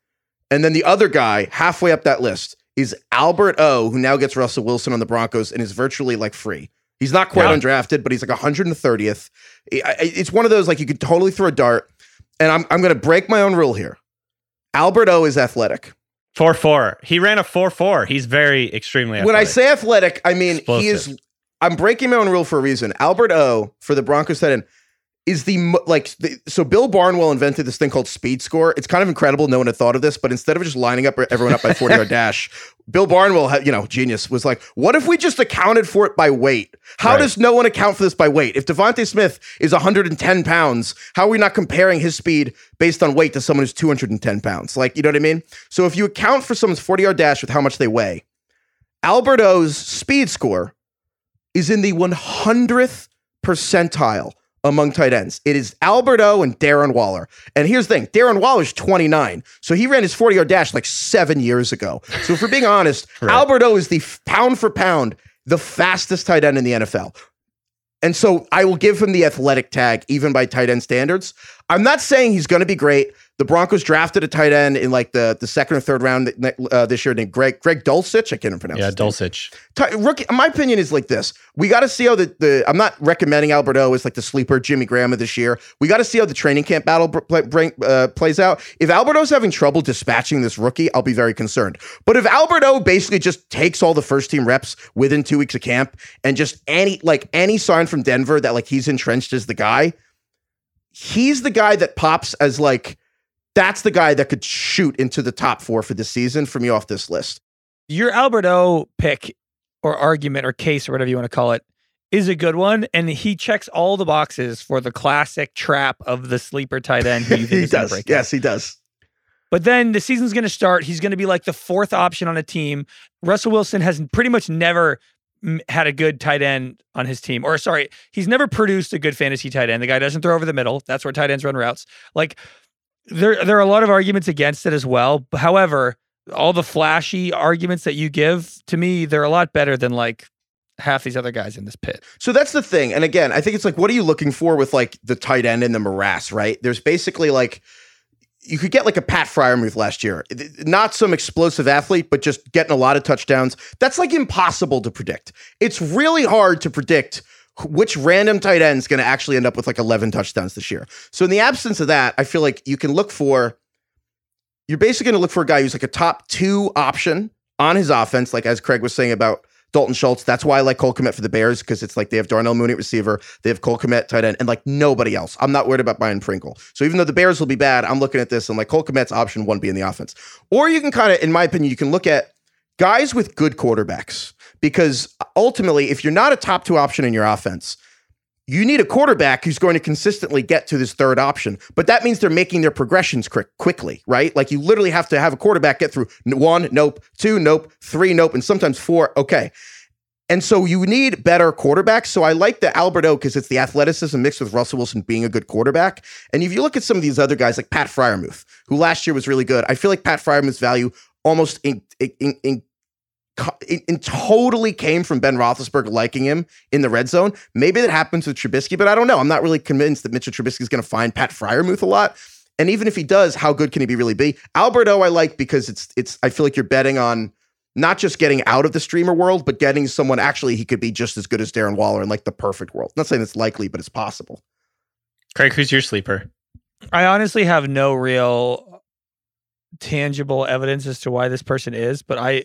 and then the other guy halfway up that list is Albert O, who now gets Russell Wilson on the Broncos and is virtually like free. He's not quite Yeah. undrafted, but he's like 130th. I- I- It's one of those like you could totally throw a dart. And I'm I'm going to break my own rule here. Albert O is athletic. Four four. He ran a four four. He's very extremely. When I say athletic, I mean he is. I'm breaking my own rule for a reason. Albert O for the Broncos tight end is the like the, so Bill Barnwell invented this thing called speed score. It's kind of incredible. No one had thought of this, but instead of just lining up everyone up by 40 yard dash, Bill Barnwell, you know, genius, was like, what if we just accounted for it by weight? How Right. does no one account for this by weight? If DeVonta Smith is 110 pounds, how are we not comparing his speed based on weight to someone who's 210 pounds? Like, you know what I mean? So if you account for someone's 40 yard dash with how much they weigh, Alberto's speed score is in the 100th percentile among tight ends. It is Alberto and Darren Waller. And here's the thing Darren Waller's 29. So he ran his 40 yard dash like seven years ago. So if we're being honest, Right. Alberto is the pound for pound, the fastest tight end in the NFL. And so I will give him the athletic tag, even by tight end standards. I'm not saying he's going to be great. The Broncos drafted a tight end in like the, the second or third round uh, this year named Greg Greg Dulcich. I can't even pronounce. yeah. Dulcich. Ty- rookie, my opinion is like this. We got to see how the, the I'm not recommending Alberto as like the sleeper Jimmy Graham of this year. We got to see how the training camp battle br- bring, uh, plays out. If Alberto's having trouble dispatching this rookie, I'll be very concerned. But if Alberto basically just takes all the first team reps within two weeks of camp and just any like any sign from Denver that like he's entrenched as the guy, he's the guy that pops as like that's the guy that could shoot into the top four for this season for me off this list. Your Alberto pick or argument or case or whatever you want to call it is a good one. And he checks all the boxes for the classic trap of the sleeper tight end who you think he does. Yes, he does. But then the season's going to start. He's going to be like the fourth option on a team. Russell Wilson has pretty much never had a good tight end on his team. Or sorry, he's never produced a good fantasy tight end. The guy doesn't throw over the middle. That's where tight ends run routes. Like there there are a lot of arguments against it as well. However, all the flashy arguments that you give to me, they're a lot better than like half these other guys in this pit. So that's the thing. And again, I think it's like, what are you looking for with like the tight end and the morass, right? There's basically like, you could get like a Pat Freiermuth last year. Not some explosive athlete, but just getting a lot of touchdowns. That's like impossible to predict. It's really hard to predict which random tight end is going to actually end up with like 11 touchdowns this year. So in the absence of that, I feel like you can look for, you're basically going to look for a guy who's like a top two option on his offense, like as Craig was saying about Dalton Schultz. That's why I like Cole Kmet for the Bears because it's like they have Darnell Mooney at receiver, they have Cole Kmet tight end, and like nobody else. I'm not worried about Byron Pringle. So even though the Bears will be bad, I'm looking at this and like Cole Kmet's option one B in the offense. Or you can kind of, in my opinion, you can look at guys with good quarterbacks because uh, ultimately, if you're not a top two option in your offense, you need a quarterback who's going to consistently get to this third option. But that means they're making their progressions quick, quickly, right? Like you literally have to have a quarterback get through one, nope, two, nope, three, nope, and sometimes four. Okay. And so you need better quarterbacks. So I like the Alberto because it's the athleticism mixed with Russell Wilson being a good quarterback. And if you look at some of these other guys like Pat Freiermuth, who last year was really good, I feel like Pat Freiermuth's value almost in, in, in it, it totally came from Ben Roethlisberger liking him in the red zone. Maybe that happens with Trubisky, but I don't know. I'm not really convinced that Mitchell Trubisky is going to find Pat Freiermuth a lot. And even if he does, how good can he be really be? Alberto, I like because it's it's. I feel like you're betting on not just getting out of the streamer world, but getting someone actually he could be just as good as Darren Waller in like the perfect world. not saying it's likely, but it's possible. Craig, who's your sleeper? I honestly have no real tangible evidence as to why this person is, but I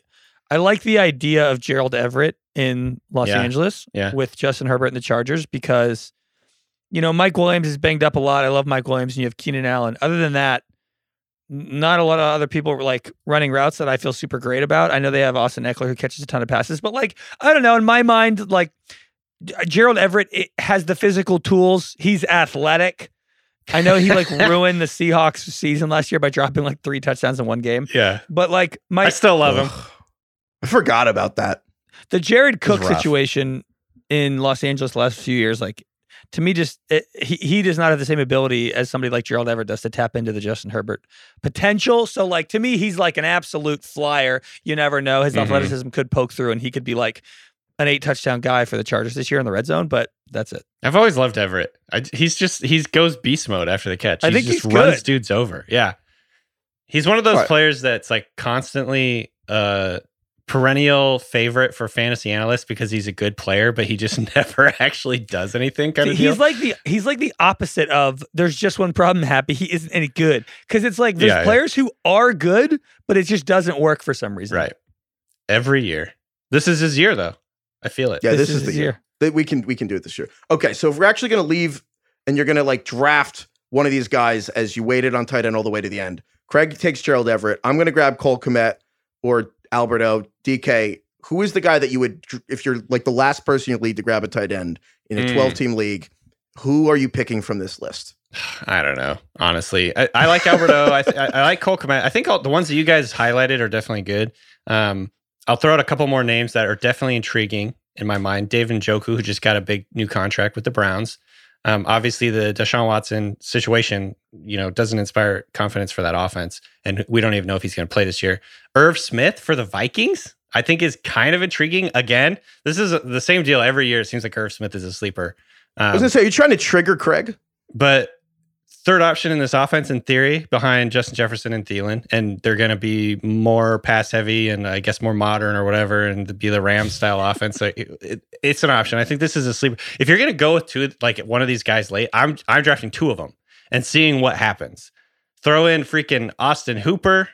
I like the idea of Gerald Everett in Los Yeah. Angeles Yeah. with Justin Herbert and the Chargers because you know Mike Williams is banged up a lot. I love Mike Williams and you have Keenan Allen. Other than that, not a lot of other people like running routes that I feel super great about. I know they have Austin Ekeler who catches a ton of passes, but like I don't know, in my mind like uh, Gerald Everett it has the physical tools. He's athletic. I know he like ruined the Seahawks season last year by dropping like three touchdowns in one game. Yeah. But like my I still love him. Ugh. I forgot about that. the Jared Cook situation in Los Angeles the last few years, like to me, just it, he he does not have the same ability as somebody like Gerald Everett does to tap into the Justin Herbert potential. So like to me, he's like an absolute flyer. You never know. His Mhm. athleticism could poke through, and he could be like an eight touchdown guy for the Chargers this year in the red zone. But that's it. I've always loved Everett. I, he's just he goes beast mode after the catch. I He think just he's runs good. dudes over. Yeah, he's one of those Right. players that's like constantly uh perennial favorite for fantasy analysts because he's a good player, but he just never actually does anything. Kind of he's like the he's like the opposite of there's just one problem happy he isn't any good because it's like there's Yeah, yeah. players who are good but it just doesn't work for some reason right every year. This is his year, though. I feel it. Yeah, this, is, his the year. That we can we can do it this year. Okay, so if we're actually going to leave and you're going to like draft one of these guys as you waited on tight end all the way to the end. Craig takes Gerald Everett. I'm going to grab Cole Kmet or Alberto DK. Who is the guy that you would if you're like the last person you lead to grab a tight end in a Mm. 12 team league? Who are you picking from this list? I don't know. Honestly, I, I like Alberto. I, th- I like Cole Kmet. I think all, the ones that you guys highlighted are definitely good. Um, I'll throw out a couple more names that are definitely intriguing in my mind. Dave Njoku, who just got a big new contract with the Browns. Um, obviously, the Deshaun Watson situation, you know, doesn't inspire confidence for that offense, and we don't even know if he's going to play this year. Irv Smith for the Vikings, I think, is kind of intriguing. Again, this is the same deal every year. It seems like Irv Smith is a sleeper. I was Um, going to say, are you trying to trigger Craig? but third option in this offense, in theory, behind Justin Jefferson and Thielen, and they're going to be more pass heavy and I guess more modern or whatever, and be the Rams style offense. So it, it, it's an option. I think this is a sleeper. If you're going to go with two, like one of these guys late, I'm I'm drafting two of them and seeing what happens. Throw in freaking Austin Hooper,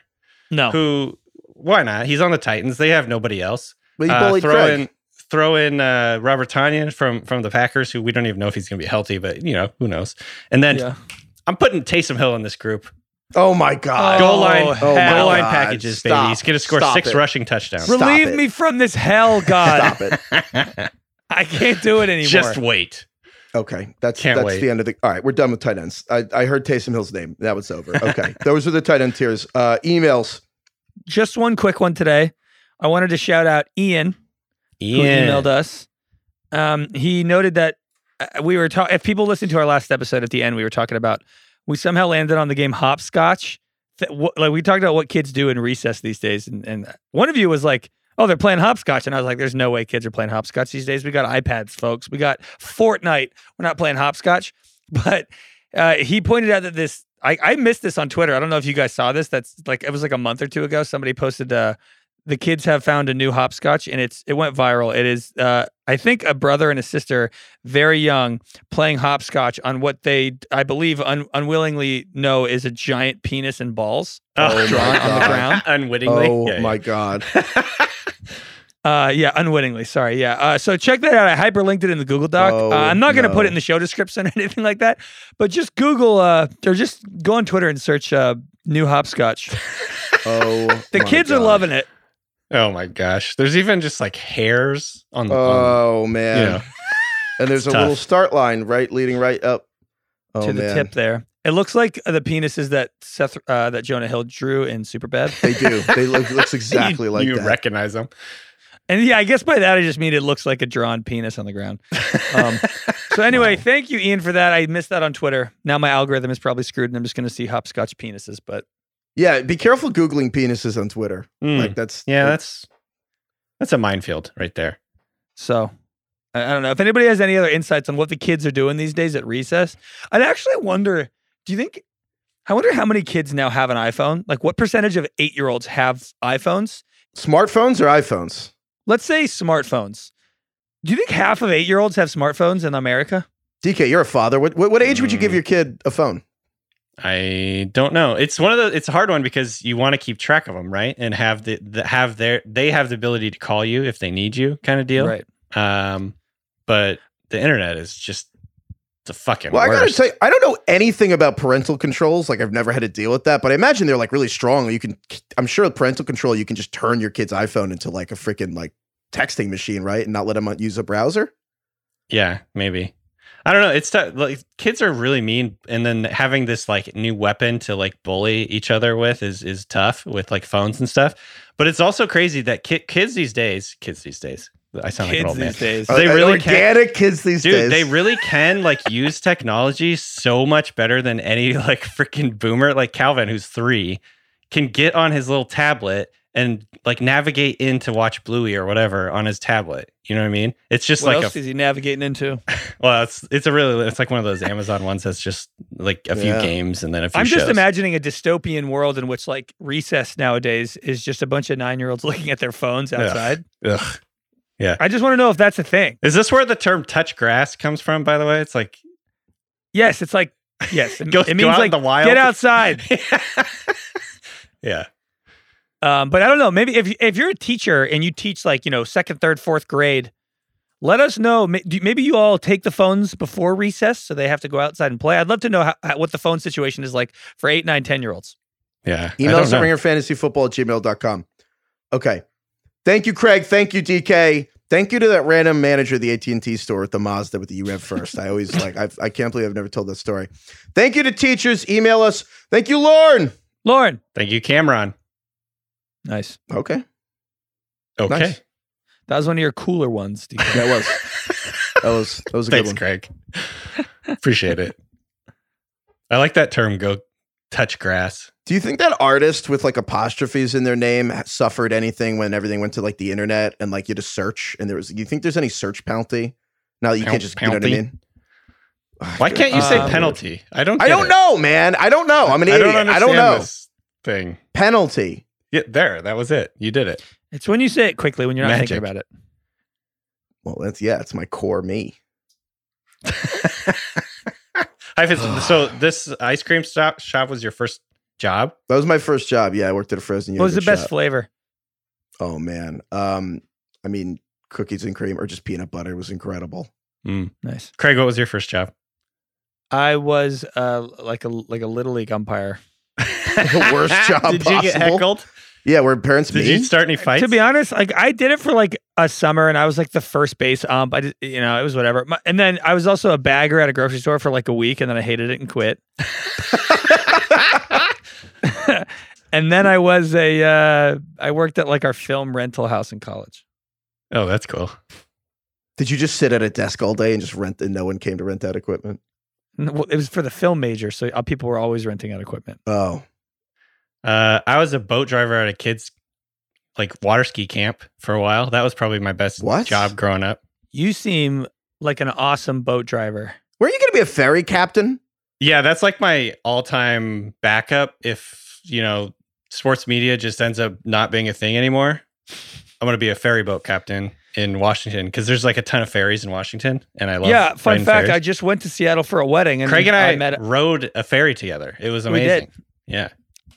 no who why not? He's on the Titans. They have nobody else. Well, you Uh, throw Craig. in throw in uh, Robert Tonyan from from the Packers, who we don't even know if he's going to be healthy, but you know who knows. And then yeah. I'm putting Taysom Hill in this group. oh my God. Goal line, Oh, goal hell. line God. packages, Stop. baby. He's going to score Stop six it. rushing touchdowns. Stop relieve it. me from this hell god Stop it. i can't do it anymore Just wait. Okay, that's Can't that's wait. the end of the. All right, we're done with tight ends. I, I heard Taysom Hill's name. That was over. Okay, those are the tight end tiers. Uh, emails. Just one quick one today i wanted to shout out ian who emailed us. Um, he noted that uh, we were talking. If people listened to our last episode at the end, we were talking about we somehow landed on the game hopscotch. That, wh- like we talked about what kids do in recess these days, and, and one of you was like, "Oh, they're playing hopscotch," and I was like, "There's no way kids are playing hopscotch these days. We got iPads, folks. We got Fortnite. We're not playing hopscotch." But uh, he pointed out that this. I, I missed this on Twitter. I don't know if you guys saw this. That's like it was like a month or two ago. Somebody posted uh, the kids have found a new hopscotch and it's it went viral. It is uh I think a brother and a sister, very young, playing hopscotch on what they I believe un- unwillingly know is a giant penis and balls Oh, drawn on the ground. Unwittingly. Oh Yeah, yeah. my God. Uh yeah, unwittingly. Sorry. Yeah. Uh, so check that out. I hyperlinked it in the Google Doc. Oh, uh, I'm not going to put it in the show description or anything like that, but just Google uh or just go on Twitter and search uh new hopscotch. Oh, The my kids are loving it. Oh my gosh. There's even just like hairs on the. on, Oh man. you know. And there's a tough. little start line right leading right up. Oh to the man. tip there. It looks like the penises that Seth uh, that Jonah Hill drew in Superbad. They do. They look looks exactly you, like you that. recognize them. And yeah, I guess by that I just mean it looks like a drawn penis on the ground. Um, so anyway, thank you, Ian, for that. I missed that on Twitter. Now my algorithm is probably screwed, and I'm just going to see hopscotch penises. But yeah, be careful googling penises on Twitter. Mm. Like that's yeah, that's that's a minefield right there. so I, I don't know if anybody has any other insights on what the kids are doing these days at recess. I'd actually wonder. Do you think? I wonder how many kids now have an iPhone. Like, what percentage of eight year olds have iPhones? smartphones or iPhones. Let's say smartphones. Do you think half of eight year olds have smartphones in America? DK, you're a father. What what, what age would you give Mm. your kid a phone? I don't know. It's one of the. It's a hard one because you want to keep track of them, right? And have the, the have their they have the ability to call you if they need you, kind of deal. Right. Um, but the internet is just the fucking. Well, I gotta worst. say, I don't know anything about parental controls. Like, I've never had to deal with that, but I imagine they're like really strong. You can, I'm sure with parental control, you can just turn your kid's iPhone into like a freaking like texting machine, right? And not let them uh, use a browser. Yeah, maybe. I don't know. It's tough. Like kids are really mean, and then having this like new weapon to like bully each other with is is tough with like phones and stuff. But it's also crazy that ki- kids these days, kids these days. I sound like an old man. these days. They Uh, really can- organic kids these Dude, days. they really can like use technology so much better than any like freaking boomer. Like Calvin, who's three, can get on his little tablet and like navigate in to watch Bluey or whatever on his tablet. You know what I mean? It's just what like else a is he navigating into? well, it's it's a really it's like one of those Amazon ones that's just like a few games and then a few I'm just shows. imagining a dystopian world in which like recess nowadays is just a bunch of nine year olds looking at their phones outside. Ugh. I just want to know if that's a thing. Is this where the term touch grass comes from, by the way? It's like Yes, it's like yes. It, Go- it go means out in like the wild. get outside. yeah. Um, but I don't know. Maybe if if you're a teacher and you teach like you know second, third, fourth grade, let us know. Maybe you all take the phones before recess, so they have to go outside and play. I'd love to know how, how, what the phone situation is like for eight, nine, ten year olds. Yeah. I Email don't us at know. ringerfantasyfootball at gmail.com. Okay. Thank you, Craig. Thank you, DK. Thank you to that random manager of the AT&T store at the Mazda with the U Rev first. I always like, I've, I can't believe I've never told that story. Thank you to teachers. Email us. Thank you, Lauren. Lauren, Thank you, Cameron. nice. Okay. Okay. Nice. That was one of your cooler ones. DK. That was, that was, that was a good one. Thanks, one. Craig. Appreciate it. I like that term. Go touch grass. Do you think that artist with like apostrophes in their name suffered anything when everything went to like the internet and like you had to search and there was, do you think there's any search penalty? Now that you Poun- can't just, you know what I penalty? mean? Why can't you say Um, penalty? I don't. I don't it. know, man. I don't know. I'm an I idiot. don't I don't know. this thing. Penalty. Yeah, there. That was it. You did it. It's when you say it quickly when you're not thinking about it. Well, that's yeah, it's my core me. Heifetz. so this ice cream stop shop was your first job? That was my first job. Yeah, I worked at a frozen yogurt. What was the best shop. flavor? Oh man. Um, I mean, cookies and cream or just peanut butter was incredible. Mm, Nice. Craig, what was your first job? I was uh like a like a little league umpire. The worst job Did you get heckled? Yeah, where parents Did mean. you start any fights? To be honest, like I did it for like a summer, and I was like the first base ump. I did, you know, it was whatever. My- And then I was also a bagger at a grocery store for like a week, and then I hated it and quit. and then I was a uh I worked at like our film rental house in college. oh, that's cool. Did you just sit at a desk all day and just rent and no one came to rent out equipment? Well, It was for the film major, so uh, people were always renting out equipment. Oh. Uh, I was a boat driver at a kid's like water ski camp for a while. That was probably my best What? job growing up. You seem like an awesome boat driver. Were you gonna be a ferry captain? Yeah, that's like my all-time backup. If you know, sports media just ends up not being a thing anymore, I'm gonna be a ferry boat captain in Washington because there's like a ton of ferries in Washington, and I love. yeah, fun fact: I just went to Seattle for a wedding, and Craig and I, met. rode a ferry together. It was amazing. Yeah.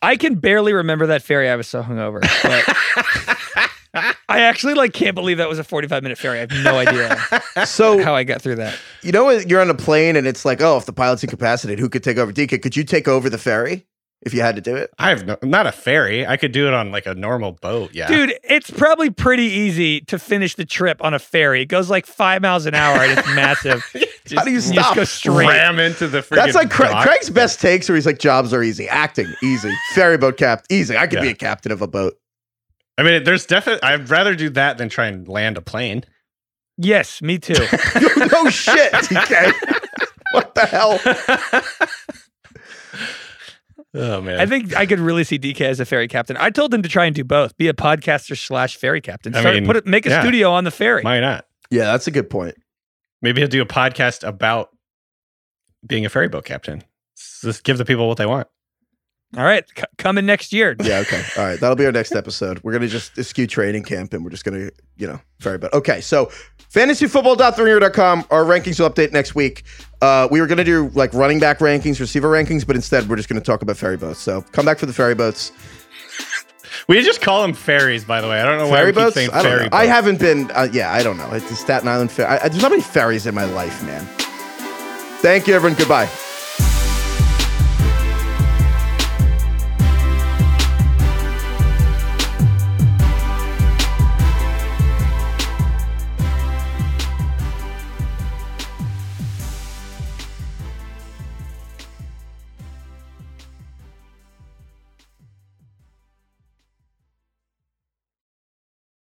I can barely remember that ferry. I was so hungover. But I actually like can't believe that was a 45 minute ferry. I have no idea So how I got through that. you know when you're on a plane and it's like, oh, if the pilot's incapacitated, who could take over? DK, could you take over the ferry if you had to do it? I have no, not a ferry. I could do it on like a normal boat. Yeah. Dude, it's probably pretty easy to finish the trip on a ferry. It goes like five miles an hour and it's massive. How do you You just stop? go straight. ram into the freaking That's like Craig, dock. Craig's best takes where he's like, jobs are easy. Acting, easy. Ferry boat cap, easy. I could be a captain of a boat. I mean, there's definitely. I'd rather do that than try and land a plane. Yes, me too. no shit, DK. what the hell? Oh man. I think I could really see DK as a ferry captain. I told him to try and do both, be a podcaster slash ferry captain. I mean, put it, make a yeah. studio on the ferry. why not? Yeah, that's a good point. Maybe he'll do a podcast about being a ferry boat captain. Just give the people what they want. All right, c- coming next year. Yeah, okay. All right. That'll be our next episode. We're gonna just eschew training camp and we're just gonna, you know, ferry boat. Okay, so fantasyfootball.theringer.com. Our rankings will update next week. Uh, we were gonna do like running back rankings, receiver rankings, but instead we're just gonna talk about ferry boats. So come back for the ferry boats. We just call them ferries, by the way. I don't know why ferry we keep boats? I don't ferry boats. I haven't been. Uh, yeah, I don't know. It's the Staten Island ferry. I, I- there's not many ferries in my life, man. Thank you, everyone. Goodbye.